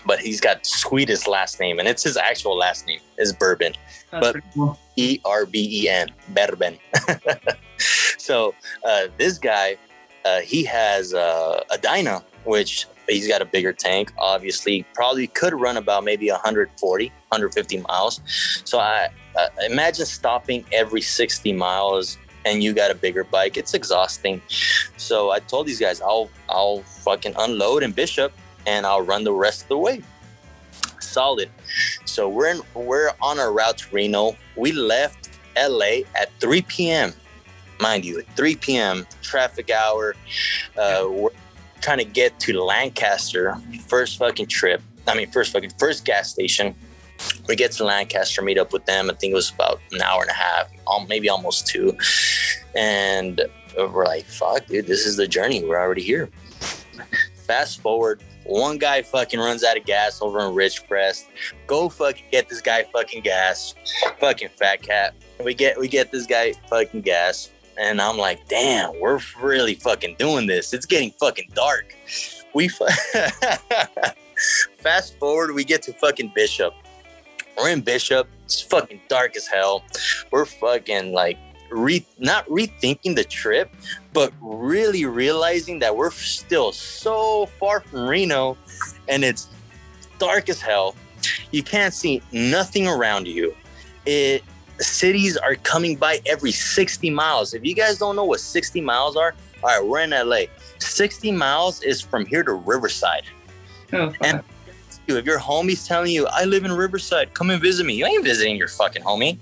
C: but he's got sweetest last name, and it's his actual last name is Bourbon.
B: That's
C: But-
B: cool.
C: E R B E N, Berben. (laughs) so uh, this guy, uh, he has uh, a Dyna, which he's got a bigger tank. Obviously, probably could run about maybe 140, 150 miles. So I uh, imagine stopping every 60 miles and you got a bigger bike. It's exhausting. So I told these guys, I'll I'll fucking unload in Bishop and I'll run the rest of the way. Solid. So we're in, we're on our route to Reno. We left LA at 3 p.m. Mind you, at 3 p.m. traffic hour. Uh, we're trying to get to Lancaster. First fucking trip. I mean, first fucking first gas station. We get to Lancaster, meet up with them. I think it was about an hour and a half, maybe almost two. And we're like, "Fuck, dude, this is the journey. We're already here." Fast forward, one guy fucking runs out of gas over in Ridgecrest. Go fucking get this guy fucking gas. Fucking fat cat. We get we get this guy fucking gas. And I'm like, damn, we're really fucking doing this. It's getting fucking dark. We fu- (laughs) fast forward, we get to fucking Bishop. We're in Bishop. It's fucking dark as hell. We're fucking like re not rethinking the trip, but really realizing that we're still so far from Reno and it's dark as hell. You can't see nothing around you. It cities are coming by every 60 miles. If you guys don't know what 60 miles are, all right, we're in LA. 60 miles is from here to Riverside.
B: Oh, fuck.
C: And- If your homie's telling you, I live in Riverside, come and visit me. You ain't visiting your fucking homie.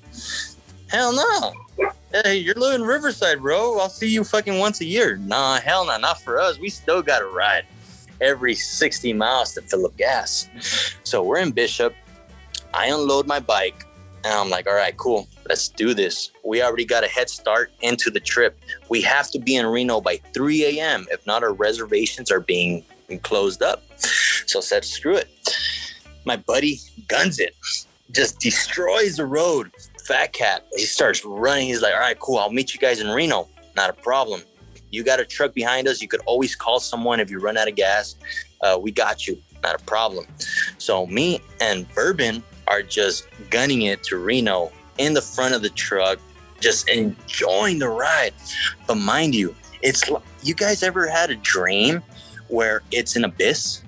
C: Hell no. Hey, you're living in Riverside, bro. I'll see you fucking once a year. Nah, hell no, not for us. We still got to ride every 60 miles to fill up gas. So we're in Bishop. I unload my bike and I'm like, all right, cool. Let's do this. We already got a head start into the trip. We have to be in Reno by 3 a.m. If not, our reservations are being closed up. So I said, screw it. My buddy guns it, just destroys the road. Fat cat, he starts running. He's like, all right, cool. I'll meet you guys in Reno. Not a problem. You got a truck behind us. You could always call someone if you run out of gas. Uh, we got you. Not a problem. So me and Bourbon are just gunning it to Reno in the front of the truck, just enjoying the ride. But mind you, it's you guys ever had a dream where it's an abyss,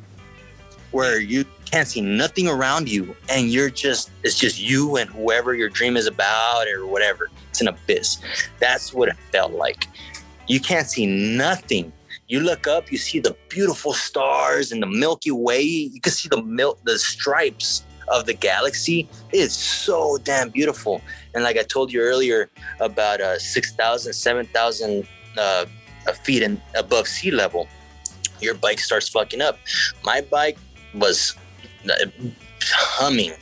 C: where you can't see nothing around you, and you're just it's just you and whoever your dream is about or whatever. It's an abyss. That's what it felt like. You can't see nothing. You look up, you see the beautiful stars and the Milky Way. You can see the mil- the stripes of the galaxy. It's so damn beautiful. And like I told you earlier about uh, 6,000, 7,000 uh, feet in, above sea level, your bike starts fucking up. My bike was uh, humming.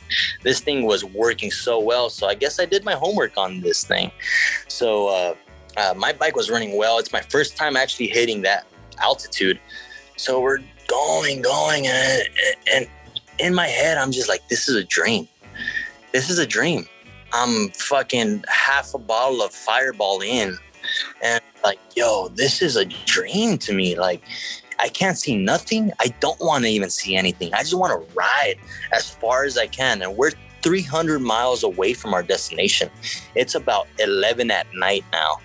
C: This thing was working so well. So I guess I did my homework on this thing. So uh, uh, my bike was running well. It's my first time actually hitting that altitude. So we're going, going, and, and in my head, I'm just like, this is a dream. This is a dream. I'm fucking half a bottle of Fireball in, and like, yo, this is a dream to me. Like, I can't see nothing. I don't want to even see anything. I just want to ride as far as I can. And we're 300 miles away from our destination. It's about 11 at night now.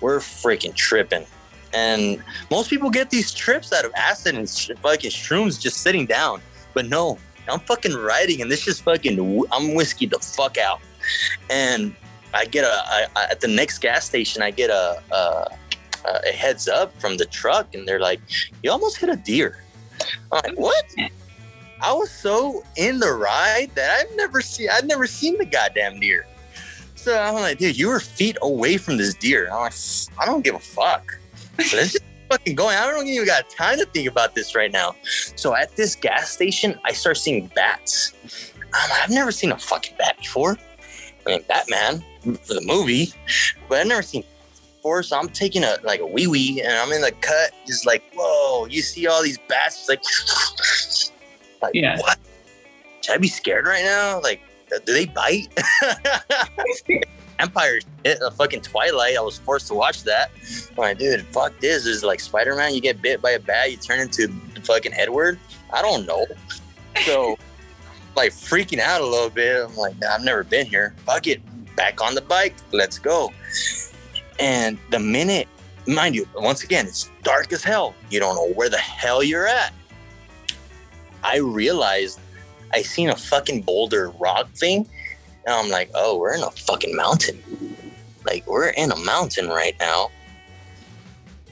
C: We're freaking tripping. And most people get these trips out of acid and fucking shrooms just sitting down. But no, I'm fucking riding and this just fucking, I'm whiskey the fuck out. And I get a, I, I, at the next gas station, I get a, a, Uh, a heads up from the truck and they're like, you almost hit a deer. I'm like, what? I was so in the ride that I've never seen, I've never seen the goddamn deer. So I'm like, dude, you were feet away from this deer. I'm like, I don't give a fuck. Let's just (laughs) fucking going. I don't even got time to think about this right now. So at this gas station, I start seeing bats. I'm like, I've never seen a fucking bat before. I mean, Batman for the movie, but I've never seen force. I'm taking a like a wee wee, and I'm in the cut, just like whoa. You see all these bats, like, (laughs) like
B: Yeah.
C: what? Should I be scared right now? Like, uh, do they bite? (laughs) Empire shit, a fucking Twilight. I was forced to watch that. I'm like, dude, fuck this. This is like Spider Man. You get bit by a bat, you turn into fucking Edward. I don't know. So, (laughs) like, freaking out a little bit. I'm like, nah, I've never been here. Fuck it. Back on the bike. Let's go. And the minute, mind you, once again, it's dark as hell. You don't know where the hell you're at. I realized I seen a fucking boulder rock thing. And I'm like, oh, we're in a fucking mountain. Like, we're in a mountain right now.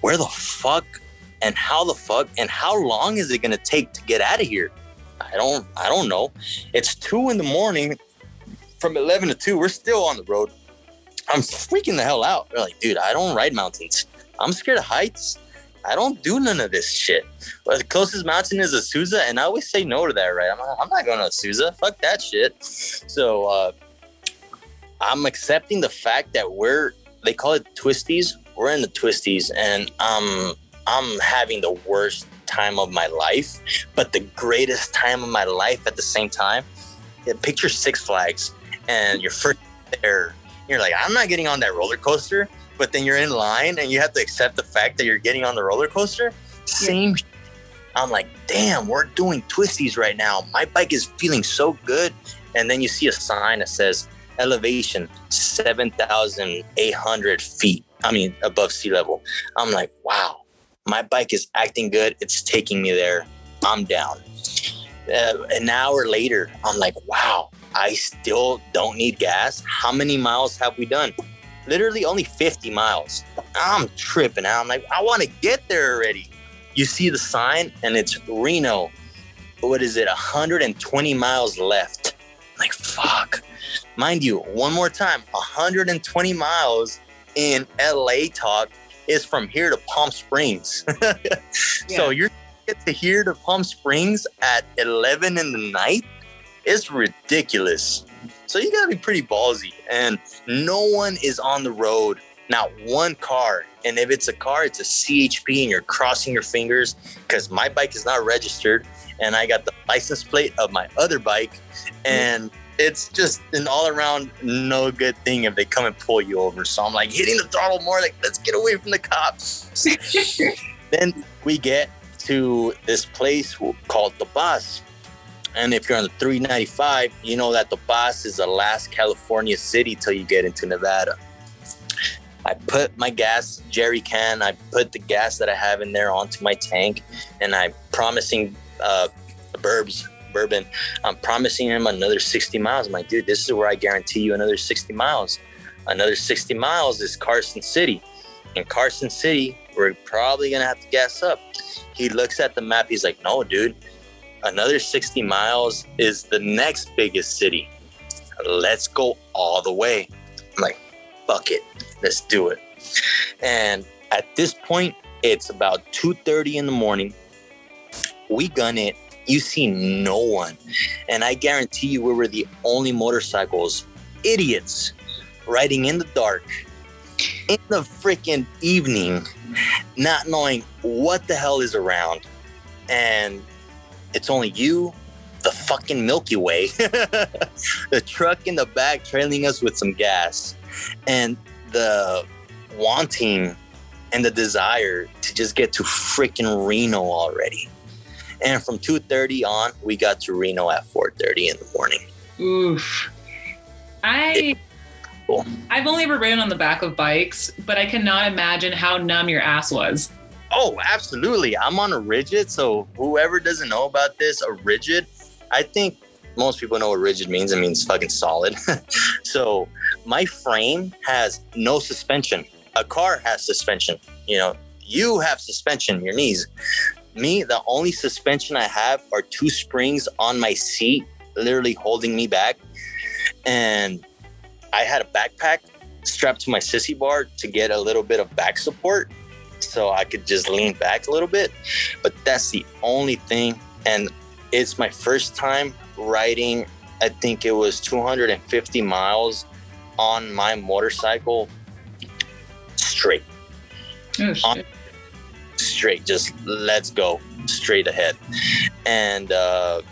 C: Where the fuck and how the fuck and how long is it gonna take to get out of here? I don't I don't know. It's two in the morning from eleven to two. We're still on the road. I'm freaking the hell out. They're like, dude, I don't ride mountains. I'm scared of heights. I don't do none of this shit. But the closest mountain is Azusa, and I always say no to that, right? I'm I'm not going to Azusa. Fuck that shit. So uh, I'm accepting the fact that we're, they call it twisties. We're in the twisties, and um, I'm having the worst time of my life, but the greatest time of my life at the same time. Yeah, picture Six Flags, and you're first there. You're like, I'm not getting on that roller coaster, but then you're in line and you have to accept the fact that you're getting on the roller coaster. Same. I'm like, damn, we're doing twisties right now. My bike is feeling so good. And then you see a sign that says elevation 7,800 feet. I mean, above sea level. I'm like, wow, my bike is acting good. It's taking me there. I'm down. Uh, an hour later, I'm like, wow, I still don't need gas. How many miles have we done? Literally only 50 miles. I'm tripping out. I'm like, I want to get there already. You see the sign and it's Reno. What is it? 120 miles left. I'm like, fuck. Mind you, one more time, 120 miles in LA talk is from here to Palm Springs. (laughs) So you're get to here to Palm Springs at 11 in the night? It's ridiculous. So you gotta be pretty ballsy. And no one is on the road, not one car. And if it's a car, it's a CHP and you're crossing your fingers because my bike is not registered and I got the license plate of my other bike. And it's just an all around no good thing if they come and pull you over. So I'm like hitting the throttle more, like, let's get away from the cops. (laughs) then we get to this place called the Bus. And if you're on the 395, you know that the Bus is the last California city till you get into Nevada. I put my gas jerry can, I put the gas that I have in there onto my tank, and I'm promising uh, Burbs, Bourbon, I'm promising him another 60 miles. I'm like, dude, this is where I guarantee you another 60 miles. Another 60 miles is Carson City. In Carson City, we're probably gonna have to gas up. He looks at the map, he's like, no, dude, another 60 miles is the next biggest city. Let's go all the way. I'm like, fuck it, let's do it. And at this point, it's about 2:30 in the morning. We gun it. You see no one. And I guarantee you we were the only motorcycles, idiots, riding in the dark in the freaking evening, not knowing what the hell is around. And it's only you, the fucking Milky Way, (laughs) the truck in the back trailing us with some gas, and the wanting and the desire to just get to freaking Reno already. And from 2:30 on, we got to Reno at 4:30 in the morning.
B: Oof. I
C: Cool.
B: I've only ever ridden on the back of bikes, but I cannot imagine how numb your ass was.
C: Oh, absolutely. I'm on a rigid. So whoever doesn't know about this, a rigid, I think most people know what rigid means. It means fucking solid. (laughs) so my frame has no suspension. A car has suspension. You know, you have suspension, your knees. Me, the only suspension I have are two springs on my seat, literally holding me back. And I had a backpack strapped to my sissy bar to get a little bit of back support so I could just lean back a little bit. But that's the only thing. And it's my first time riding, I think it was 250 miles on my motorcycle straight,
B: Oh, shit.
C: straight, just let's go straight ahead. And uh,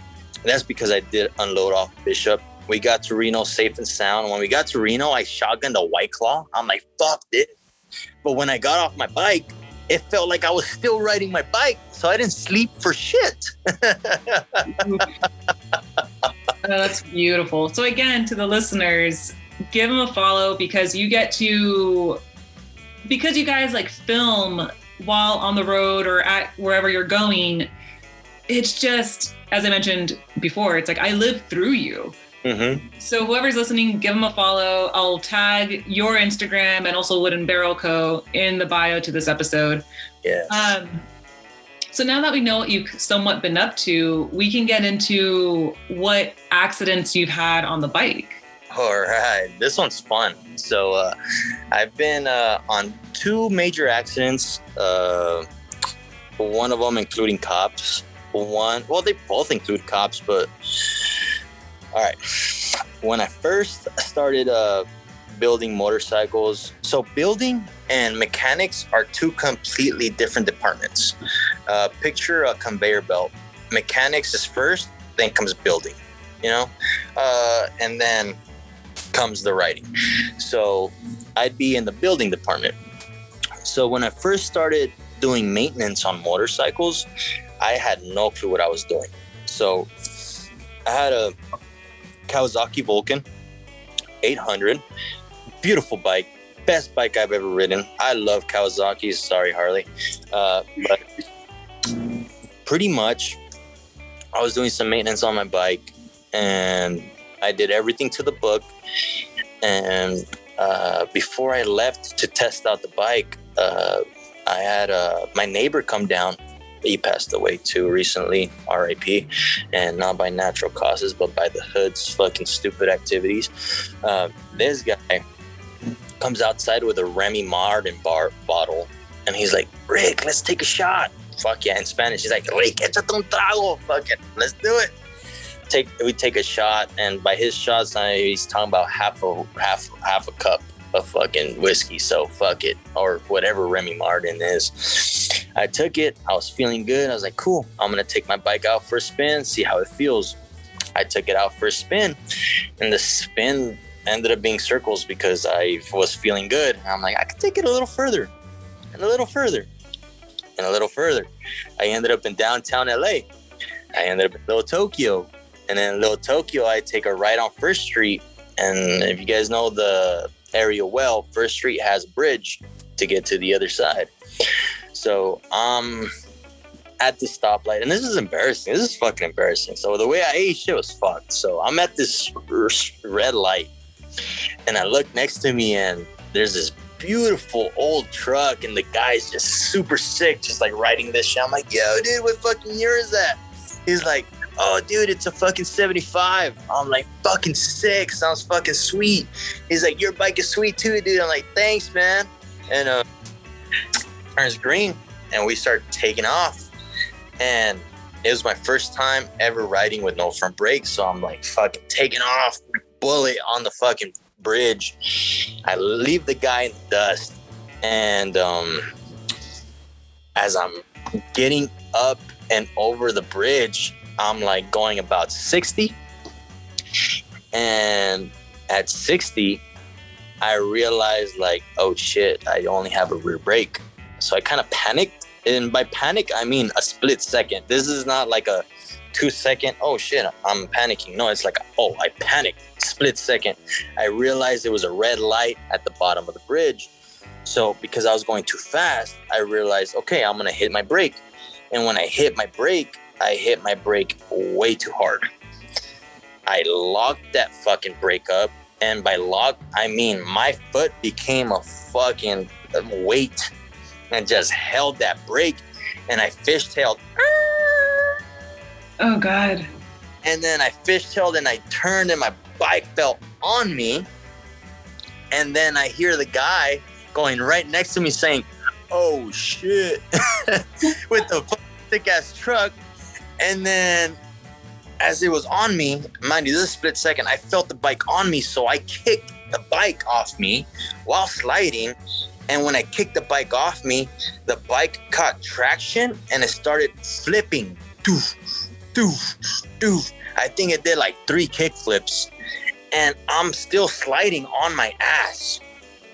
C: that's because I did unload off Bishop. We got to Reno safe and sound. When we got to Reno, I shotgunned a White Claw. I'm like, fuck this. But when I got off my bike, it felt like I was still riding my bike. So I didn't sleep for shit. (laughs)
B: Oh, that's beautiful. So again, to the listeners, give them a follow because you get to because you guys like film while on the road or at wherever you're going. It's just as I mentioned before, it's like I live through you.
C: Mm-hmm.
B: So whoever's listening, give them a follow. I'll tag your Instagram and also Wooden Barrel Co. in the bio to this episode.
C: Yes.
B: Um, so now that we know what you've somewhat been up to, we can get into what accidents you've had on the bike.
C: All right, this one's fun. So uh, I've been uh, on two major accidents. Uh, one of them including cops. One, well, they both include cops, but all right. When I first started uh, building motorcycles, so building and mechanics are two completely different departments. Uh, picture a conveyor belt. Mechanics is first, then comes building. You know, uh, and then comes the writing. So I'd be in the building department. So when I first started doing maintenance on motorcycles, I had no clue what I was doing. So I had a Kawasaki Vulcan 800, beautiful bike, best bike I've ever ridden. I love Kawasaki's. Sorry, Harley, uh, but pretty much I was doing some maintenance on my bike, and I did everything to the book. And uh, before I left to test out the bike, uh, I had uh, my neighbor come down. He passed away too recently, RIP, and not by natural causes, but by the hood's fucking stupid activities. Uh, this guy comes outside with a Remy Martin bar bottle, and he's like, "Rick, let's take a shot." Fuck yeah! In Spanish, he's like, "Rick, échate un trago." Fuck it, let's do it take we take a shot, and by his shots, he's talking about half a half half a cup of fucking whiskey. So fuck it, or whatever Remy Martin is. I took it. I was feeling good. I was like, cool. I'm gonna take my bike out for a spin, see how it feels. I took it out for a spin, and the spin ended up being circles because I was feeling good. I'm like, I could take it a little further, and a little further, and a little further. I ended up in downtown LA. I ended up in Little Tokyo. And then Little Tokyo, I take a right on First Street. And if you guys know the area well, First Street has a bridge to get to the other side. So I'm at the stoplight, and this is embarrassing. This is fucking embarrassing. So the way I ate shit was fucked. So I'm at this red light, and I look next to me, and there's this beautiful old truck, and the guy's just super sick, just like riding this shit. I'm like, yo, dude, what fucking year is that? He's like, oh, dude, it's a fucking 75. I'm like, fucking sick. Sounds fucking sweet. He's like, your bike is sweet too, dude. I'm like, thanks, man. And uh, turns green, and we start taking off. And it was my first time ever riding with no front brakes. So I'm like, fucking taking off, bullet on the fucking bridge. I leave the guy in the dust. And um, as I'm getting up and over the bridge, I'm like going about 60. And at 60, I realized like, oh shit, I only have a rear brake. So I kind of panicked. And by panic, I mean a split second. This is not like a two second, oh shit, I'm panicking. No, it's like, oh, I panicked. Split second. I realized there was a red light at the bottom of the bridge. So because I was going too fast, I realized, okay, I'm gonna hit my brake. And when I hit my brake, I hit my brake way too hard. I locked that fucking brake up. And by lock, I mean my foot became a fucking weight and just held that brake. And I fishtailed.
B: Oh God.
C: And then I fishtailed and I turned and my bike fell on me. And then I hear the guy going right next to me saying, Oh shit, (laughs) with the thick ass truck. And then as it was on me, mind you, this split second, I felt the bike on me. So I kicked the bike off me while sliding. And when I kicked the bike off me, the bike caught traction and it started flipping. Doof, doof, doof. I think it did like three kick flips. And I'm still sliding on my ass.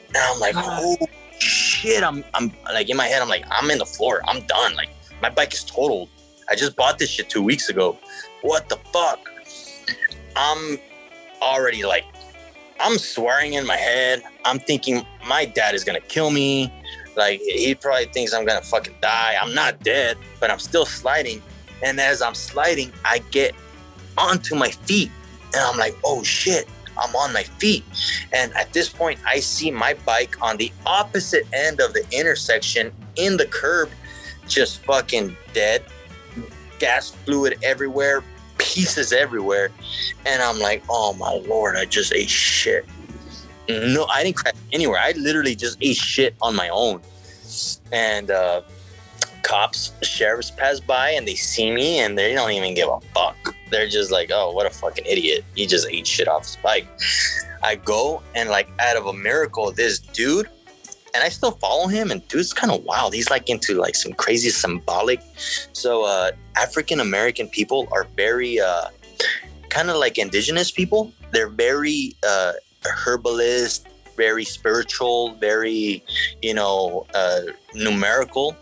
C: And I'm like, oh shit. I'm I'm like in my head, I'm like, I'm in the floor. I'm done. Like my bike is totaled. I just bought this shit two weeks ago. What the fuck? I'm already like I'm swearing in my head. I'm thinking my dad is gonna kill me. Like he probably thinks I'm gonna fucking die. I'm not dead, but I'm still sliding. And as I'm sliding, I get onto my feet, and I'm like, oh shit, I'm on my feet. And at this point, I see my bike on the opposite end of the intersection in the curb, just fucking dead. Gas fluid everywhere, pieces everywhere. And I'm like, oh my lord, I just ate shit. No, I didn't crash anywhere. I literally just ate shit on my own. And uh, cops, sheriffs pass by and they see me and they don't even give a fuck. They're just like, oh, what a fucking idiot. He just ate shit off his bike. I go and like out of a miracle, this dude, and I still follow him, and dude's kind of wild. He's like into like some crazy symbolic. So uh African American people are very uh kind of like indigenous people. They're very uh herbalist, very spiritual, very, you know, uh, numerical.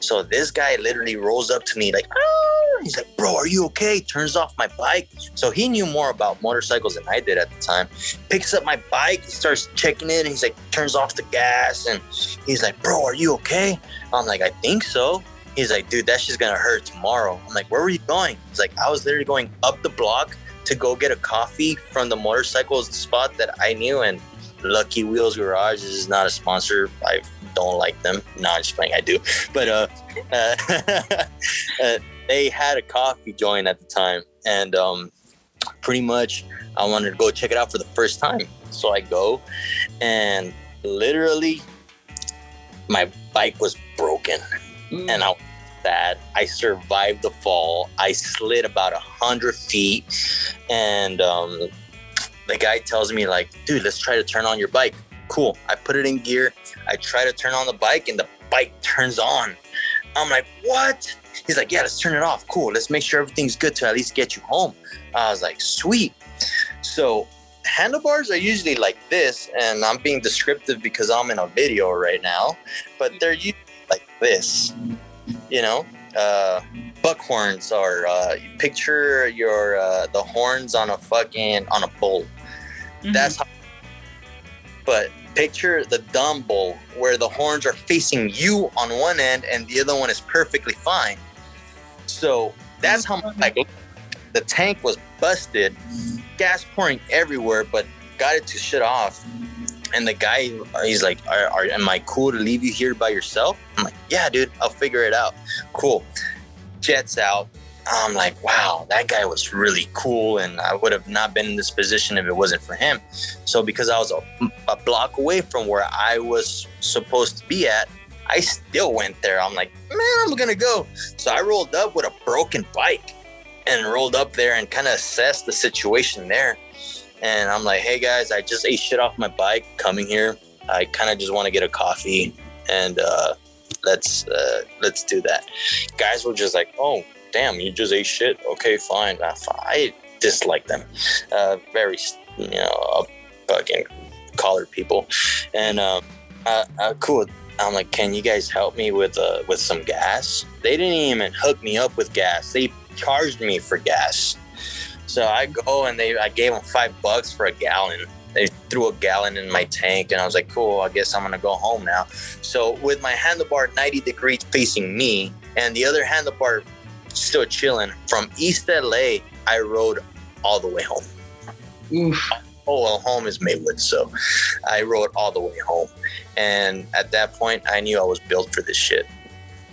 C: So this guy literally rolls up to me like, ah! He's like, bro, are you okay? Turns off my bike. So he knew more about motorcycles than I did at the time. Picks up my bike, starts checking it, and he's like, turns off the gas, and he's like, bro, are you okay? I'm like, I think so. He's like, dude, that shit's gonna hurt tomorrow. I'm like, where were you going? He's like, I was literally going up the block to go get a coffee from the motorcycles spot that I knew and Lucky Wheels Garage is not a sponsor. I don't like them. No, I'm just playing. I do, but uh, (laughs) uh, uh, they had a coffee joint at the time, and um, pretty much I wanted to go check it out for the first time. So I go, and literally, my bike was broken, and I sad. I survived the fall. I slid about a hundred feet, and um, the guy tells me like, dude, let's try to turn on your bike. Cool. I put it in gear. I try to turn on the bike and the bike turns on. I'm like, what? He's like, yeah, let's turn it off. Cool. Let's make sure everything's good to at least get you home. I was like, sweet. So handlebars are usually like this, and I'm being descriptive because I'm in a video right now, but they're usually like this, you know? Uh, buck horns are, uh, you picture your, uh, the horns on a fucking, on a bull. That's how. But picture the dumb bull where the horns are facing you on one end and the other one is perfectly fine. So that's how mm-hmm. my bike. The tank was busted, gas pouring everywhere, but got it to shut off. And the guy, he's like, are, are, "Am I cool to leave you here by yourself?" I'm like, "Yeah, dude, I'll figure it out." Cool. Jets out. I'm like, wow, that guy was really cool, and I would have not been in this position if it wasn't for him. So because I was a, a block away from where I was supposed to be at, I still went there. I'm like, man, I'm gonna go. So I rolled up with a broken bike and rolled up there and kind of assessed the situation there. And I'm like, hey guys, I just ate shit off my bike coming here. I kind of just want to get a coffee and uh, let's uh, let's do that. Guys were just like, oh damn, you just ate shit. Okay, fine. I, I dislike them. Uh, very, you know, fucking colored people. And um, uh, uh, cool. I'm like, can you guys help me with uh, with some gas? They didn't even hook me up with gas. They charged me for gas. So I go and they, I gave them five bucks for a gallon. They threw a gallon in my tank, and I was like, cool. I guess I'm gonna go home now. So with my handlebar 90 degrees facing me, and the other handlebar still chilling from East LA, I rode all the way home.
B: Oof.
C: Oh well, home is Maywood, so I rode all the way home. And at that point, I knew I was built for this shit.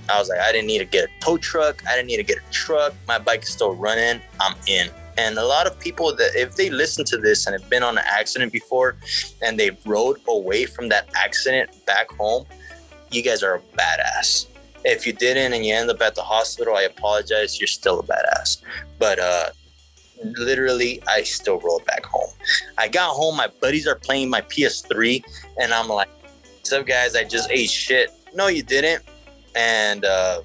C: I was like, I didn't need to get a tow truck. I didn't need to get a truck. My bike is still running. I'm in. And a lot of people that, if they listen to this and have been on an accident before and they rode away from that accident back home, you guys are a badass. If you didn't and you end up at the hospital, I apologize. You're still a badass. But uh, literally, I still rolled back home. I got home. My buddies are playing my PS3, and I'm like, some guys, I just ate shit. No, you didn't. And uh,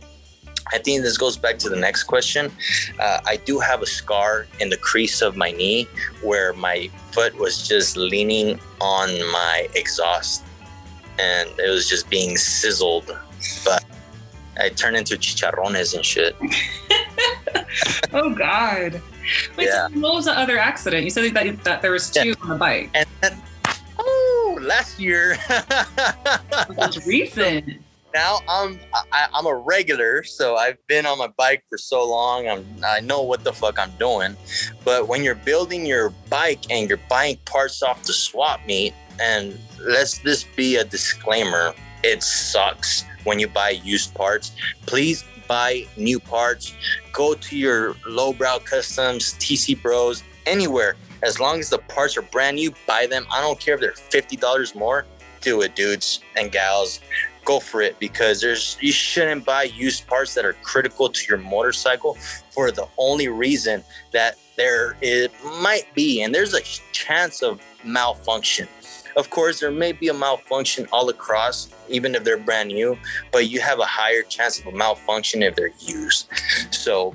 C: I think this goes back to the next question. Uh, I do have a scar in the crease of my knee where my foot was just leaning on my exhaust and it was just being sizzled. But I turned into chicharrones and shit. (laughs)
B: Oh God. (laughs) Wait,
C: Yeah.
B: so what was the other accident? You said that, that there was two on the bike.
C: And then, oh, last year. (laughs)
B: That's (laughs) recent.
C: now I'm I, I'm a regular, so I've been on my bike for so long. I'm I know what the fuck I'm doing. But when you're building your bike and you're buying parts off the swap meet, and let's this be a disclaimer, it sucks when you buy used parts. Please buy new parts. Go to your lowbrow customs, TC Bros, anywhere. As long as the parts are brand new, buy them. I don't care if they're fifty dollars more. Do it, dudes and gals go for it because there's you shouldn't buy used parts that are critical to your motorcycle for the only reason that there it might be and there's a chance of malfunction of course there may be a malfunction all across even if they're brand new but you have a higher chance of a malfunction if they're used. So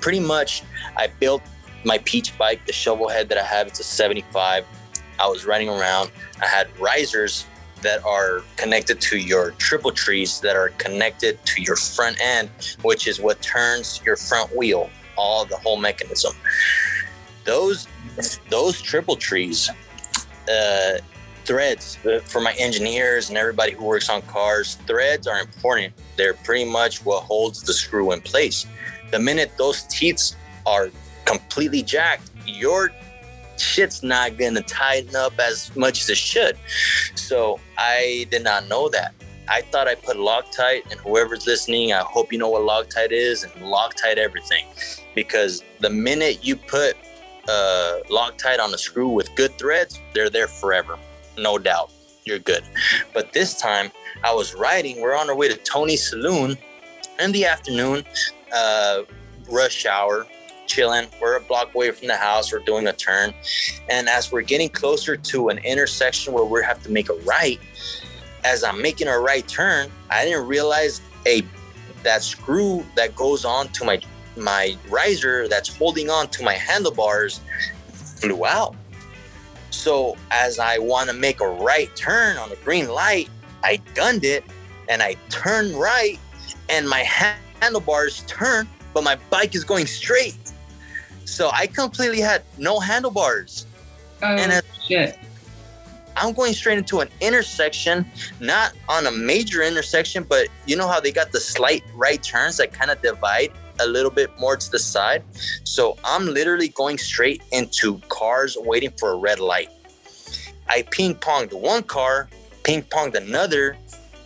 C: pretty much i built my peach bike the shovel head that i have. It's a 75 i was running around. I had risers that are connected to your triple trees that are connected to your front end, which is what turns your front wheel, all the whole mechanism. Those those triple trees, uh, threads for my engineers and everybody who works on cars. Threads are important. They're pretty much what holds the screw in place. The minute those teeth are completely jacked, your shit's not gonna tighten up as much as it should. So I did not know that. I thought I put Loctite, and whoever's listening, I hope you know what Loctite is and Loctite everything, because the minute you put uh, Loctite on a screw with good threads, they're there forever, no doubt. You're good. But this time, I was riding. We're on our way to Tony's Saloon in the afternoon, uh, rush hour, chilling. We're a block away from the house. We're doing a turn. And as we're getting closer to an intersection where we have to make a right, as I'm making a right turn, I didn't realize a that screw that goes on to my my riser that's holding on to my handlebars flew out. So as I want to make a right turn on a green light, I gunned it and I turn right and my handlebars turn, but my bike is going straight. So I completely had no handlebars.
B: Oh
C: And it-
B: shit.
C: I'm going straight into an intersection, not on a major intersection, but you know how they got the slight right turns that kind of divide a little bit more to the side. So I'm literally going straight into cars waiting for a red light. I ping ponged one car, ping ponged another,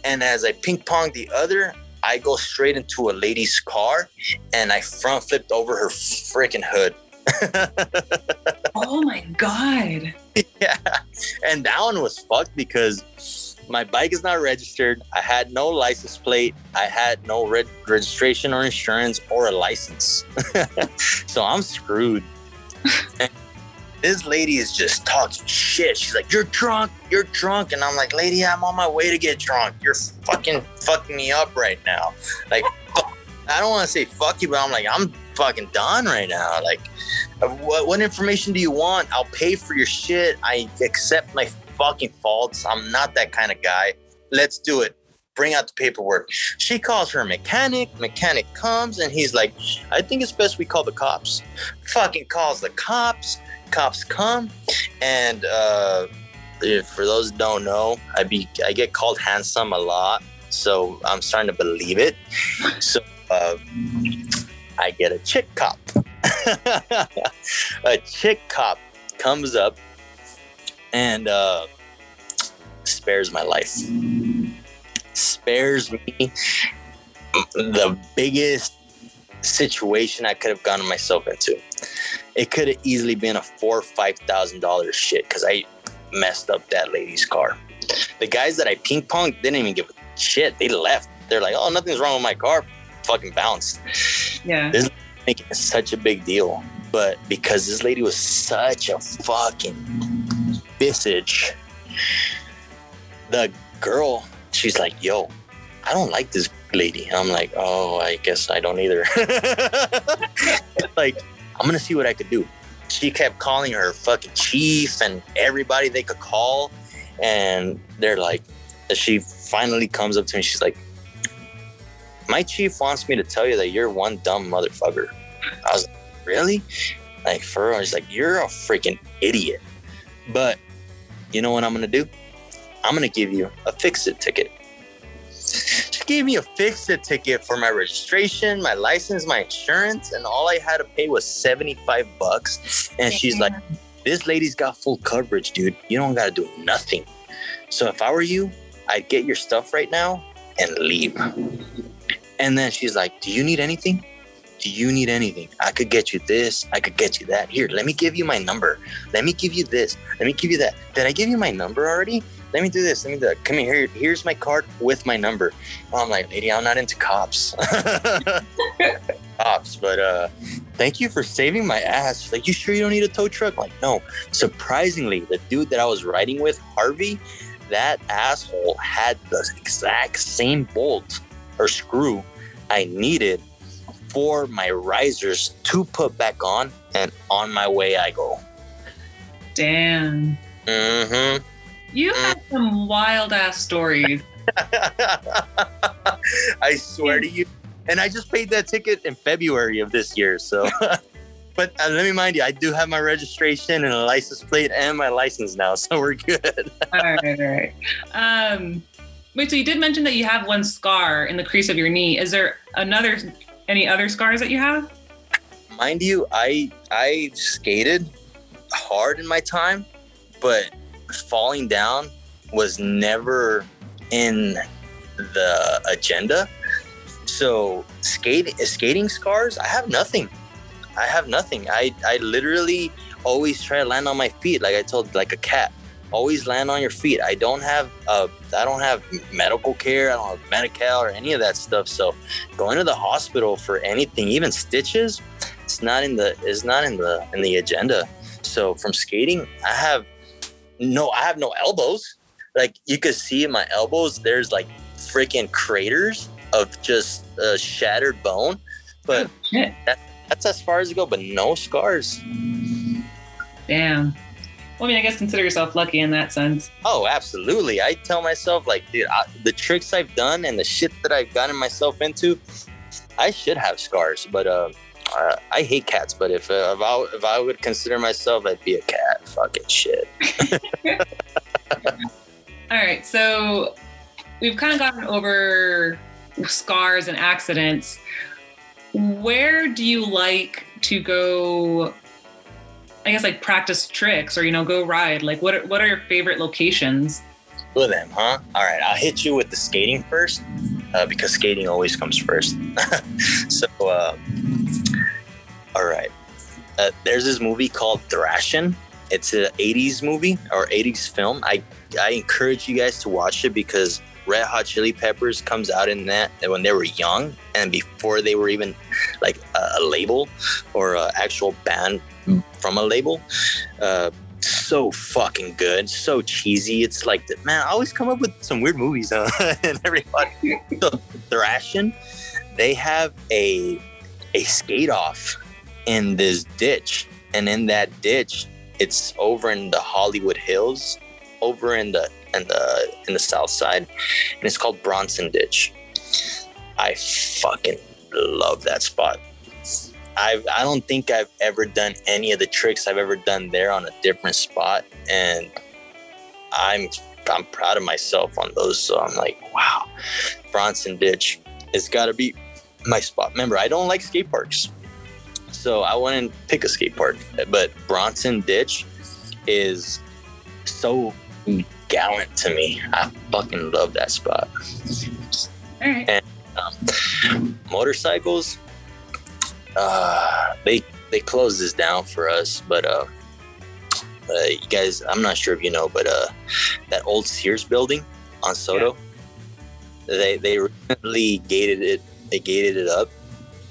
C: and as I ping ponged the other, I go straight into a lady's car and I front flipped over her freaking hood. (laughs)
B: Oh my god.
C: yeah. And that one was fucked because my bike is not registered. I had no license plate. I had no registration or insurance or a license. (laughs) so I'm screwed. (laughs) This lady is just talking shit. She's like, You're drunk. You're drunk. And I'm like, Lady, I'm on my way to get drunk. You're fucking fucking me up right now. Like, fuck- I don't want to say fuck you, but I'm like, I'm fucking done right now. Like, what, what information do you want? I'll pay for your shit. I accept my fucking faults. I'm not that kind of guy. Let's do it. Bring out the paperwork. She calls her mechanic. Mechanic comes and he's like, I think it's best we call the cops. Fucking calls the cops. Cops come. And uh, for those don't know, I be I get called handsome a lot. So I'm starting to believe it. So uh, I get a chick cop. (laughs) a chick cop comes up and uh, spares my life. Spares me the biggest situation I could have gotten myself into. It could have easily been a four or five thousand dollars shit because I messed up that lady's car. The guys that I ping ponged didn't even give a shit. They left. They're like, "Oh, nothing's wrong with my car." Fucking bounced
B: Yeah.
C: making such a big deal. But because this lady was such a fucking bitch, the girl, she's like, "Yo, I don't like this lady." I'm like, "Oh, I guess I don't either." (laughs) like, I'm gonna see what I could do. She kept calling her fucking chief and everybody they could call, and they're like, she finally comes up to me. She's like, "My chief wants me to tell you that you're one dumb motherfucker." I was like, "Really?" Like for real? She's like, "You're a freaking idiot." But you know what I'm gonna do? I'm gonna give you a fix-it ticket. She gave me a fix-it ticket for my registration, my license, my insurance, and all I had to pay was 75 bucks. And she's like, this lady's got full coverage, dude. You don't gotta do nothing. So if I were you, I'd get your stuff right now and leave. And then she's like, Do you need anything? Do you need anything? I could get you this. I could get you that. Here, let me give you my number. Let me give you this. Let me give you that. Did I give you my number already? Let me do this. Let me do that. Come here. Here's my card with my number. I'm like, lady, I'm not into cops. (laughs) cops, but uh, thank you for saving my ass. Like, you sure you don't need a tow truck? Like, no. Surprisingly, the dude that I was riding with, Harvey, that asshole had the exact same bolt or screw I needed for my risers to put back on, and on my way I go.
B: Damn.
C: Mm-hmm.
B: You have some wild ass stories. (laughs)
C: I swear to you. And I just paid that ticket in February of this year. So, (laughs) but uh, let me mind you, I do have my registration and a license plate and my license now. (laughs) So we're good.
B: all right, all right. Um, wait, so you did mention that you have one scar in the crease of your knee. Is there another, any other scars that you have?
C: mind you, I I skated hard in my time, but falling down was never in the agenda. So skating skating scars, I have nothing. I have nothing. I I literally always try to land on my feet, like I told, like a cat. Always land on your feet. I don't have uh, I don't have medical care. I don't have Medi-Cal or any of that stuff. So going to the hospital for anything, even stitches, it's not in the it's not in the in the agenda. So from skating, I have no I have no elbows. Like you could see in my elbows, there's like freaking craters of just uh, shattered bone. But
B: Shit.
C: that's as far as it go. But no scars.
B: Damn. Well, I mean, I guess consider yourself lucky in that sense.
C: Oh, absolutely. I tell myself like, dude, I, the tricks I've done and the shit that I've gotten myself into, I should have scars. But uh, uh, I hate cats. But if uh, if I if I would consider myself, I'd be a cat. Fucking shit. (laughs) (laughs)
B: All right, so we've kind of gotten over scars and accidents. Where do you like to go? I guess like practice tricks or you know go ride. Like what are, what are your favorite locations?
C: Two of them, huh? All right, I'll hit you with the skating first, uh, because skating always comes first. (laughs) so, uh, all right, uh, there's this movie called Thrashin'. It's an '80s movie or '80s film. I I encourage you guys to watch it because Red Hot Chili Peppers comes out in that when they were young and before they were even like a, a label or an actual band from a label. Uh, so fucking good, so cheesy. It's like, man, I always come up with some weird movies, huh? (laughs) and everybody. (laughs) So, Thrashin', they have a a skate off in this ditch, and in that ditch, it's over in the Hollywood Hills, over in the in the in the south side, and it's called Bronson Ditch. I fucking love that spot. I I don't think I've ever done any of the tricks I've ever done there on a different spot, and I'm I'm proud of myself on those. So I'm like, wow, Bronson Ditch has got to be my spot. Remember, I don't like skate parks, so I wouldn't pick a skate park. But Bronson Ditch is so gallant to me. I fucking love that spot.
B: All right.
C: Um, motorcycles, uh, they they closed this down for us, but uh, uh, you guys, I'm not sure if you know, but uh, that old Sears building on Soto, they they recently gated it. They gated it up,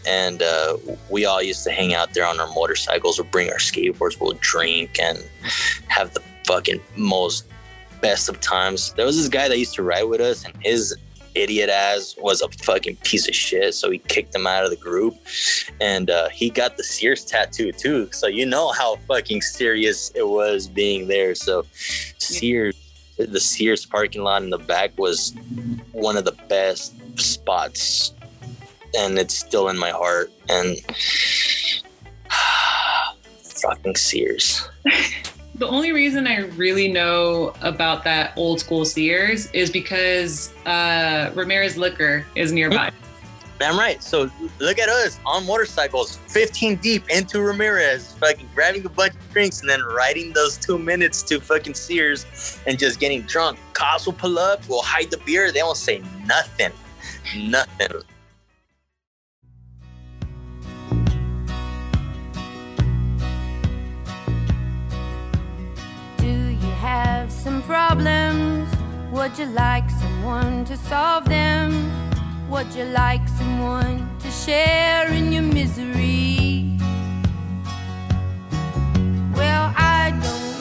C: and uh, we all used to hang out there on our motorcycles or bring our skateboards. We'll drink and have the fucking most best of times. There was this guy that used to ride with us, and his idiot ass was a fucking piece of shit. So he kicked him out of the group, and uh, he got the Sears tattoo too. So you know how fucking serious it was being there. So Sears, the Sears parking lot in the back was one of the best spots, and it's still in my heart. And (sighs) fucking Sears. (laughs)
B: The only reason I really know about that old school Sears is because uh, Ramirez Liquor is nearby.
C: Damn right. So look at us on motorcycles, 15 deep into Ramirez, fucking grabbing a bunch of drinks and then riding those two minutes to fucking Sears and just getting drunk. Cops will pull up, we'll hide the beer. They won't say nothing. Nothing.
H: Have some problems? Would you like someone to solve them? Would you like someone to share in your misery? Well, I don't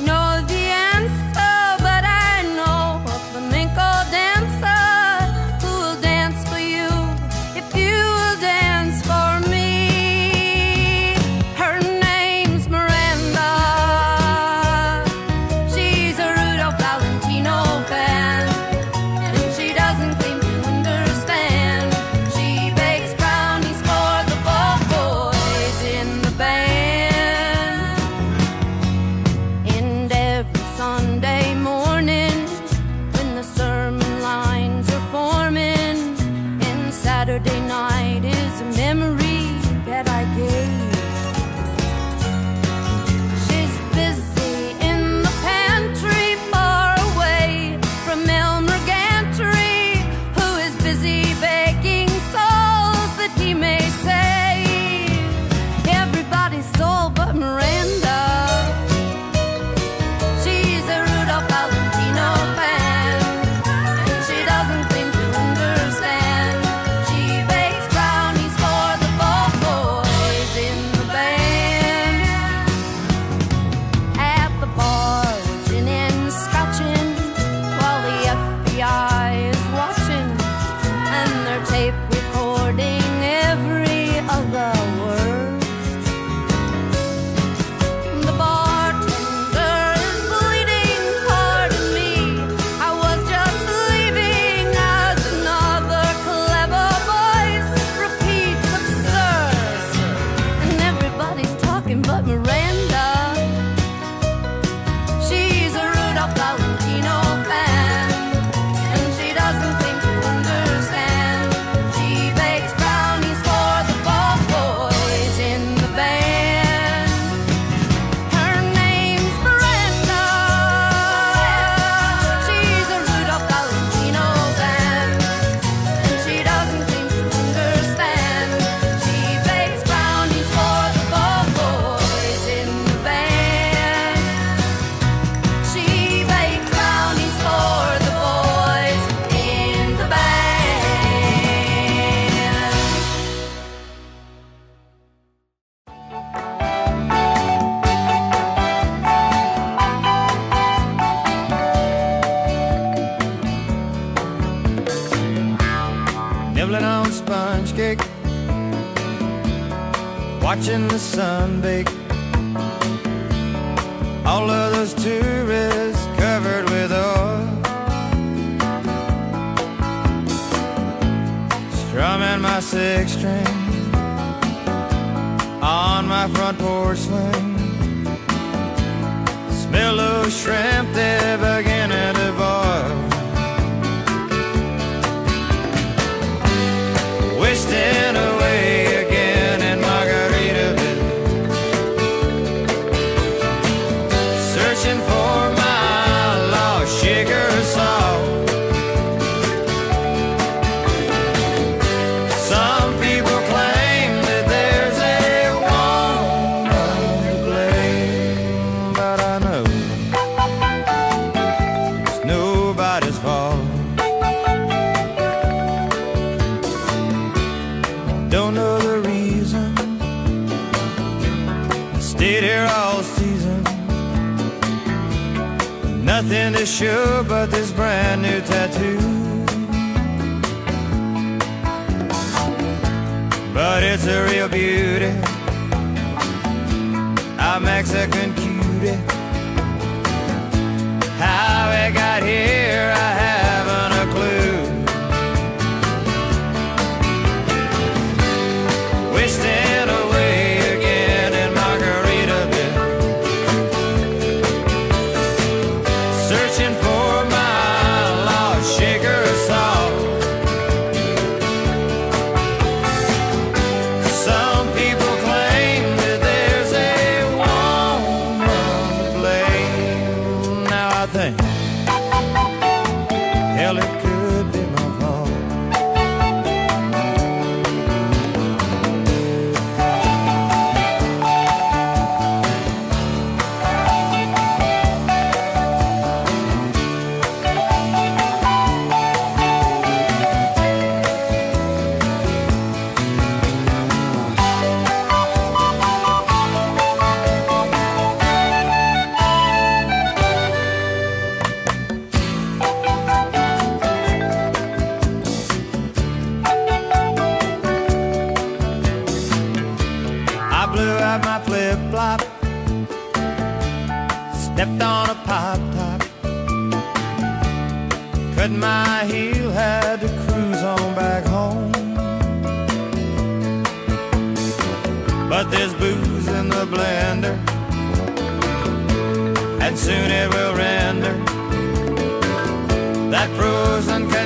D: My
F: heel, had to cruise on back home. But there's booze in the blender, and soon it will render that frozen.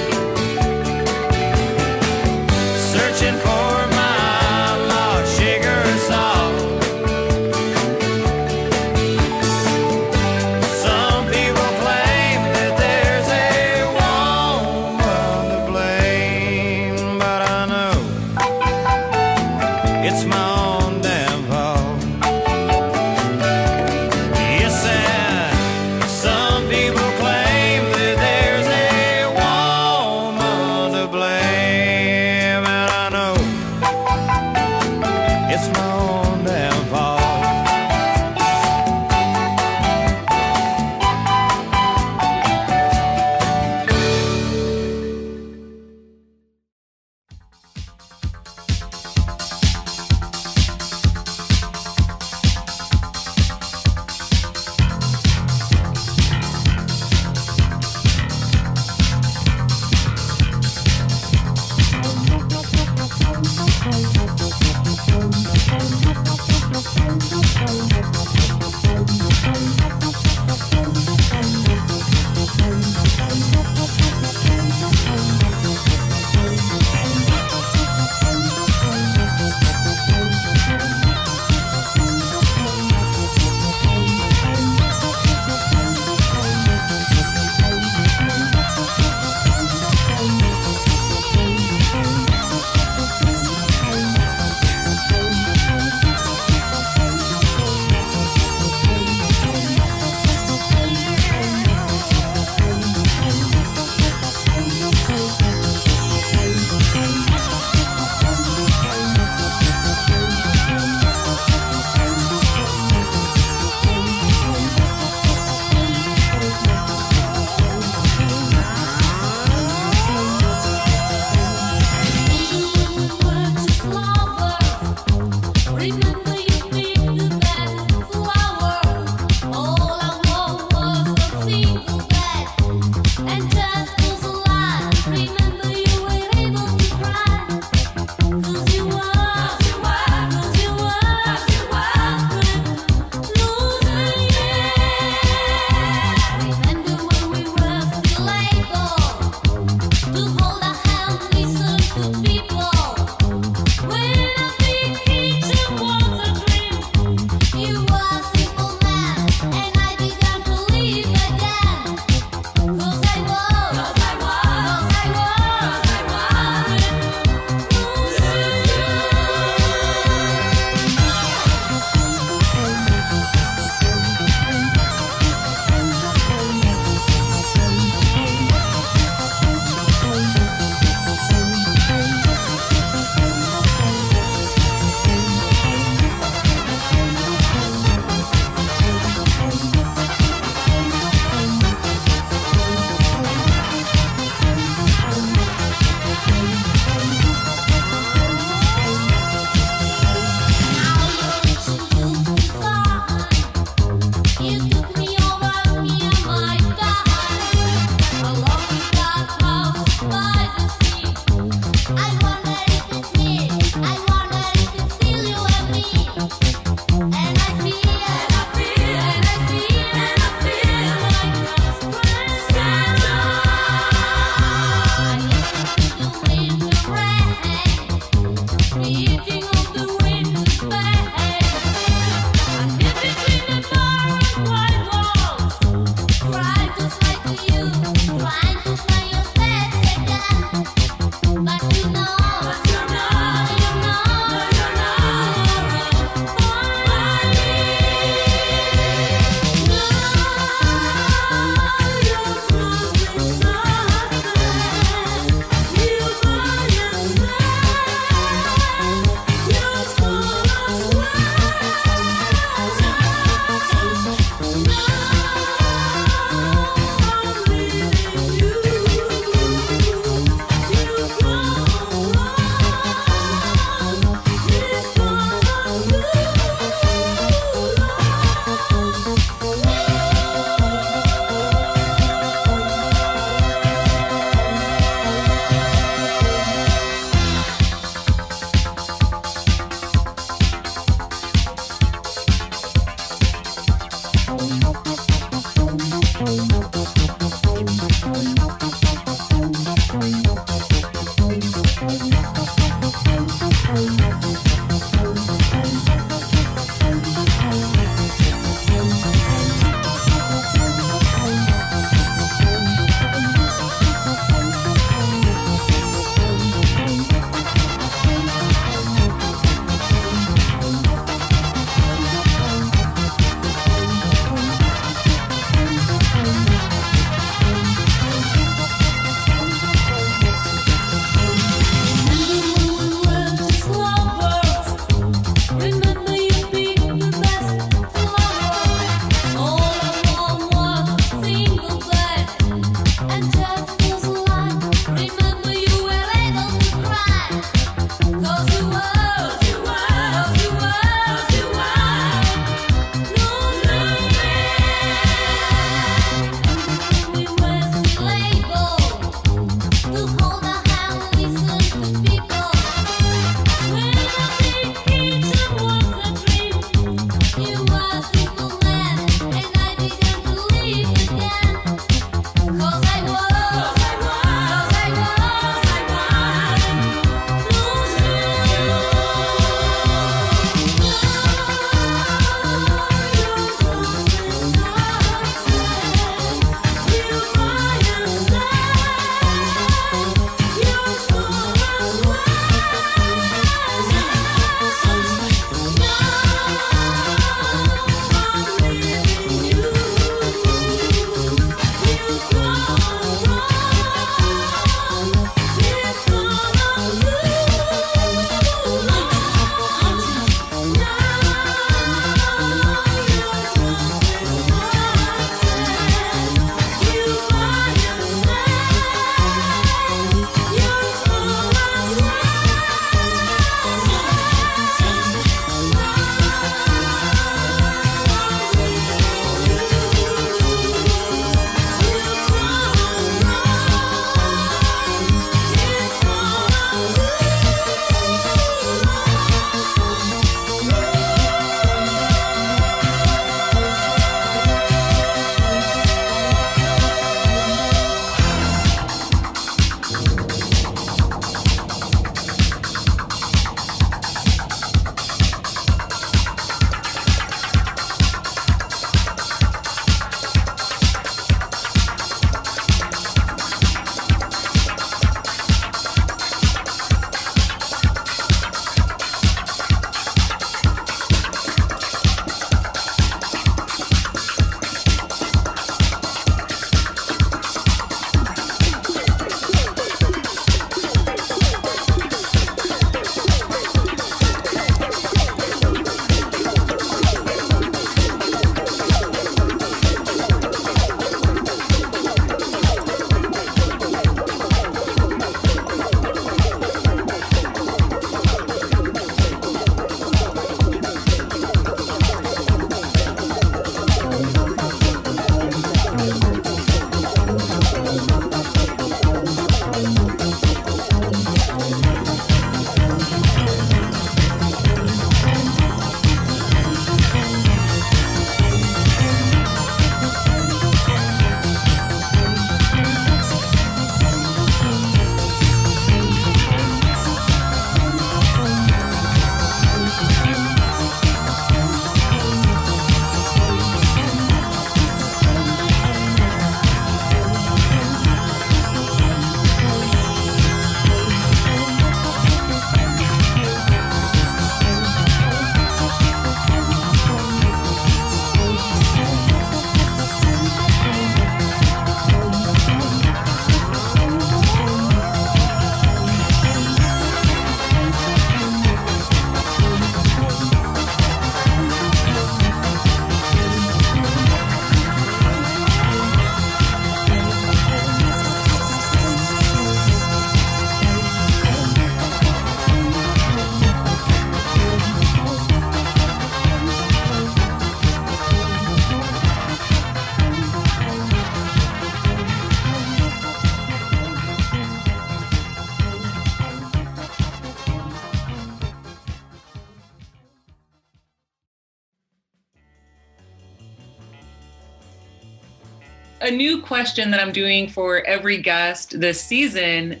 B: New question that I'm doing for every guest this season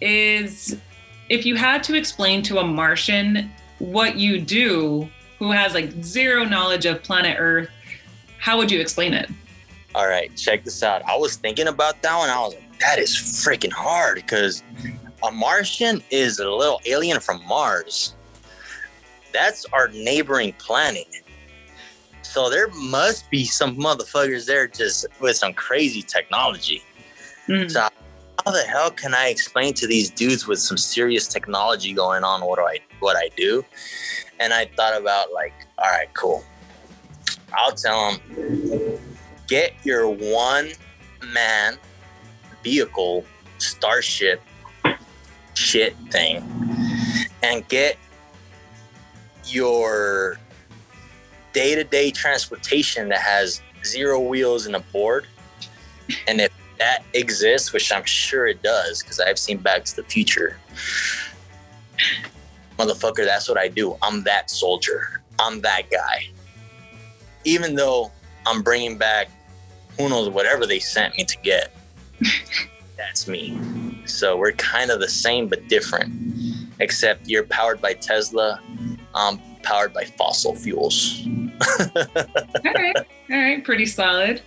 B: is if you had to explain to a Martian what you do who has like zero knowledge of planet Earth, how would you explain it?
C: All right, check this out. I was thinking about that one. I was like, that is freaking hard because a Martian is a little alien from Mars. That's our neighboring planet. So there must be some motherfuckers there just with some crazy technology.
B: Mm.
C: So how the hell can I explain to these dudes with some serious technology going on what do I what I do? And I thought about like, all right, cool. I'll tell them get your one man vehicle starship shit thing and get your day-to-day transportation that has zero wheels and a board. And if that exists which i'm sure it does because i've seen back to the future. Motherfucker that's what i do. I'm that soldier. I'm that guy. Even though i'm bringing back who knows whatever they sent me to get that's me. So we're kind of the same but different. Except you're powered by tesla. I'm powered by fossil fuels (laughs)
B: All right. All right. Pretty solid.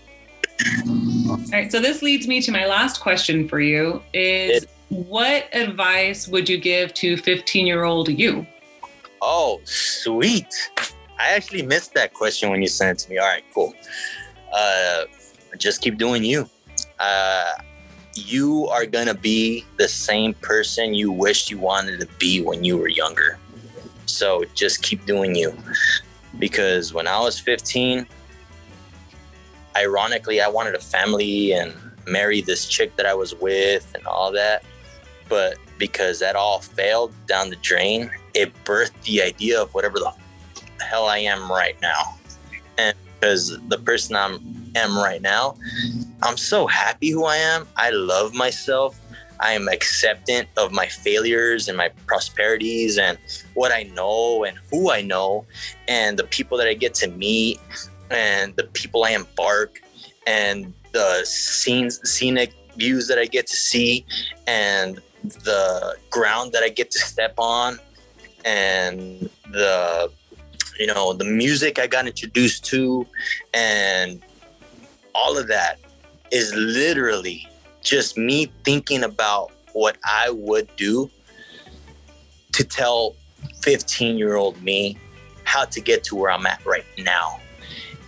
B: All right. So this leads me to my last question for you is what advice would you give to 15 year old you?
C: Oh, sweet. I actually missed that question when you sent it to me. All right, cool. Uh, just keep doing you. Uh, you are going to be the same person you wished you wanted to be when you were younger. So just keep doing you. Because when I was 15, ironically, I wanted a family and marry this chick that I was with and all that. But because that all failed down the drain, it birthed the idea of whatever the hell I am right now. And because the person I'm am right now, I'm so happy who I am. I love myself. I am acceptant of my failures and my prosperities and what I know and who I know and the people that I get to meet and the people I embark and the scenes scenic views that I get to see and the ground that I get to step on and the you know the music I got introduced to and all of that is literally just me thinking about what I would do to tell 15 year old me how to get to where I'm at right now.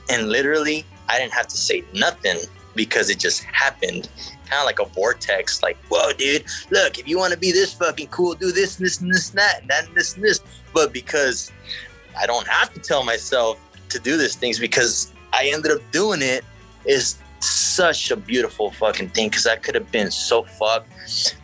C: And literally, I didn't have to say nothing because it just happened. Kind of like a vortex, like, whoa, dude, look, if you want to be this fucking cool, do this and this and this and that and that and this and this. But because I don't have to tell myself to do these things because I ended up doing it is such a beautiful fucking thing because I could have been so fucked.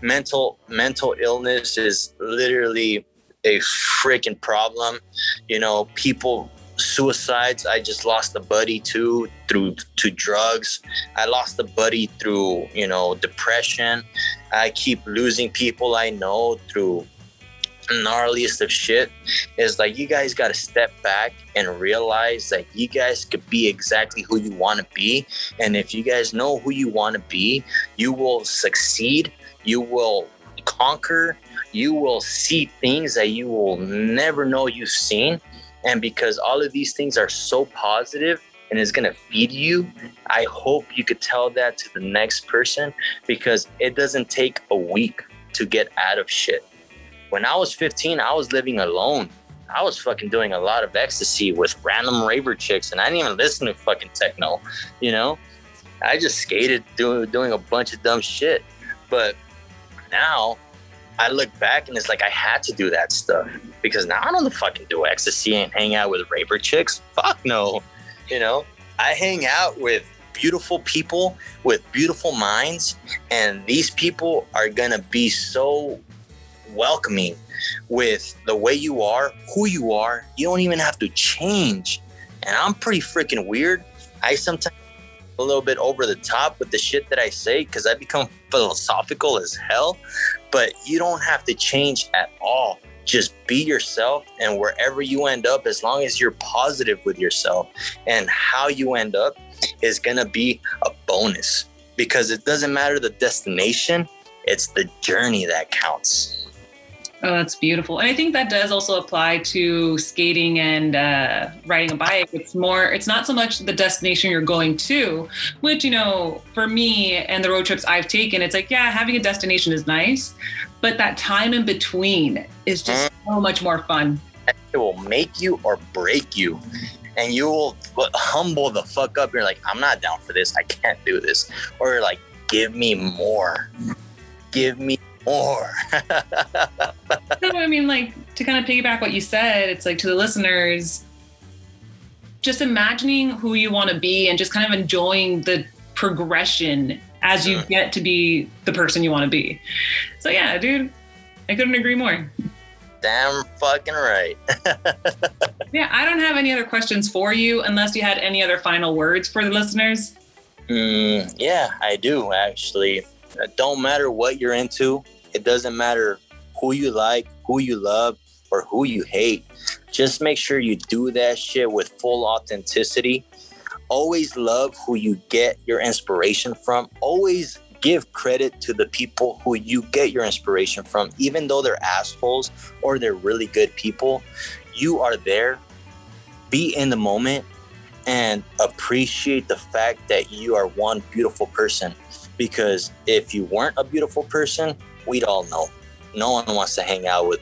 C: Mental mental illness is literally a freaking problem. You know, people suicides. I just lost a buddy too through to drugs. I lost a buddy through, you know, depression. I keep losing people I know through gnarliest of shit is like you guys got to step back and realize that you guys could be exactly who you want to be. And if you guys know who you want to be you will succeed. You will conquer. You will see things that you will never know you've seen. And because all of these things are so positive and is going to feed you i hope you could tell that to the next person because it doesn't take a week to get out of shit when I was 15, I was living alone. I was fucking doing a lot of ecstasy with random raver chicks, and I didn't even listen to fucking techno. You know, I just skated doing doing a bunch of dumb shit. But now I look back and it's like I had to do that stuff because now I don't fucking do ecstasy and hang out with raver chicks. Fuck no. You know, I hang out with beautiful people with beautiful minds, and these people are gonna be so welcoming with the way you are, who you are. You don't even have to change. And I'm pretty freaking weird. I sometimes a little bit over the top with the shit that I say because I become philosophical as hell. But you don't have to change at all. Just be yourself, and wherever you end up, as long as you're positive with yourself and how you end up is gonna be a bonus because it doesn't matter the destination, it's the journey that counts.
B: Oh, that's beautiful. And I think that does also apply to skating and uh, riding a bike. It's more, it's not so much the destination you're going to, which, you know, for me and the road trips I've taken, it's like, yeah, having a destination is nice, but that time in between is just so much more fun.
C: It will make you or break you. And you will humble the fuck up. You're like, I'm not down for this. I can't do this. Or you're like, give me more. Give me more. (laughs)
B: No, I mean, like to kind of piggyback what you said, it's like to the listeners, just imagining who you want to be and just kind of enjoying the progression as you get to be the person you want to be. So, yeah, dude, I couldn't agree more.
C: Damn fucking right. (laughs)
B: Yeah, I don't have any other questions for you unless you had any other final words for the listeners.
C: Mm, yeah, I do actually. It don't matter what you're into. It doesn't matter who you like, who you love, or who you hate. Just make sure you do that shit with full authenticity. Always love who you get your inspiration from. Always give credit to the people who you get your inspiration from, even though they're assholes or they're really good people. You are there. Be in the moment and appreciate the fact that you are one beautiful person. Because if you weren't a beautiful person, we'd all know. No one wants to hang out with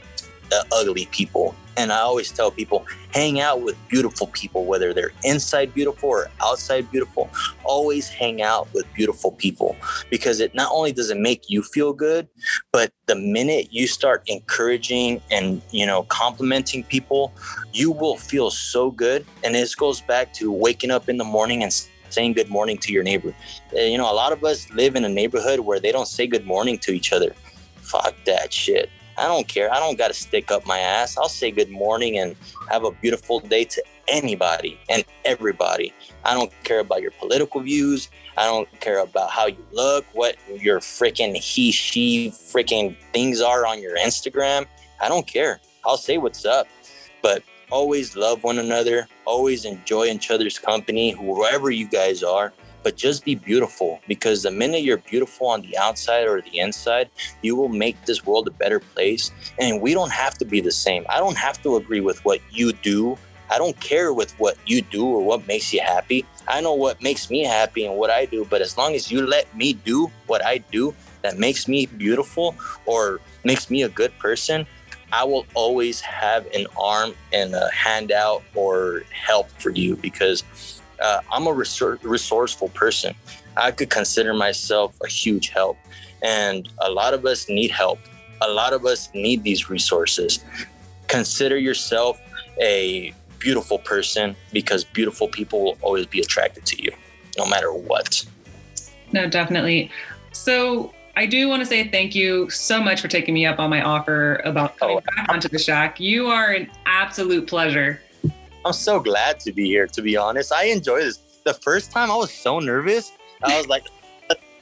C: uh, ugly people. And I always tell people hang out with beautiful people, whether they're inside beautiful or outside beautiful. Always hang out with beautiful people because it not only does it make you feel good, but the minute you start encouraging and you know complimenting people, you will feel so good. And this goes back to waking up in the morning and saying good morning to your neighbor. Uh, You know, a lot of us live in a neighborhood where they don't say good morning to each other. Fuck that shit. I don't care. I don't got to stick up my ass. I'll say good morning and have a beautiful day to anybody and everybody. I don't care about your political views. I don't care about how you look, what your freaking he, she freaking things are on your Instagram. I don't care. I'll say what's up. But always love one another. Always enjoy each other's company, whoever you guys are. But just be beautiful because the minute you're beautiful on the outside or the inside, you will make this world a better place. And we don't have to be the same. I don't have to agree with what you do. I don't care with what you do or what makes you happy. I know what makes me happy and what I do. But as long as you let me do what I do that makes me beautiful or makes me a good person, I will always have an arm and a handout or help for you because uh, I'm a resourceful person. I could consider myself a huge help. And a lot of us need help. A lot of us need these resources. Consider yourself a beautiful person because beautiful people will always be attracted to you, no matter what.
B: No, definitely. So I do want to say thank you so much for taking me up on my offer about coming
C: Oh.
B: back onto the shack. You are an absolute pleasure.
C: I'm so glad to be here, to be honest. I enjoy this. The first time I was so nervous. I was like,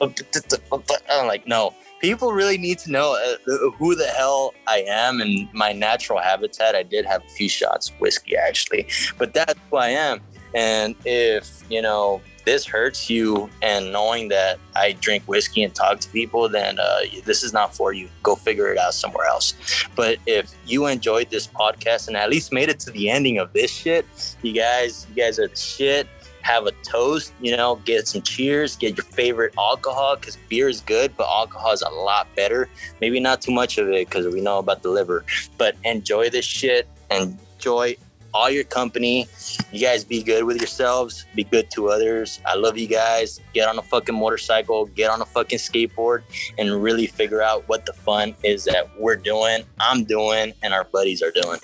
C: (laughs) I'm like, no, people really need to know uh, who the hell I am and my natural habitat. I did have a few shots of whiskey actually, but that's who I am. And if, you know, this hurts you and knowing that I drink whiskey and talk to people, then uh, this is not for you. Go figure it out somewhere else. But if you enjoyed this podcast and at least made it to the ending of this shit, you guys, you guys are the shit. Have a toast, you know, get some cheers, get your favorite alcohol because beer is good, but alcohol is a lot better. Maybe not too much of it because we know about the liver, but enjoy this shit. Enjoy all your company. You guys be good with yourselves, be good to others. I love you guys. Get on a fucking motorcycle, get on a fucking skateboard, and really figure out what the fun is that we're doing, I'm doing, and our buddies are doing.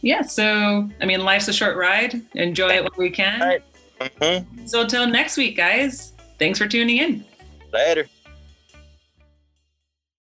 B: Yeah. So, I mean, life's a short ride. Enjoy it when we can.
C: Right. Mhm.
B: So, until next week, guys, thanks for tuning in.
C: Later.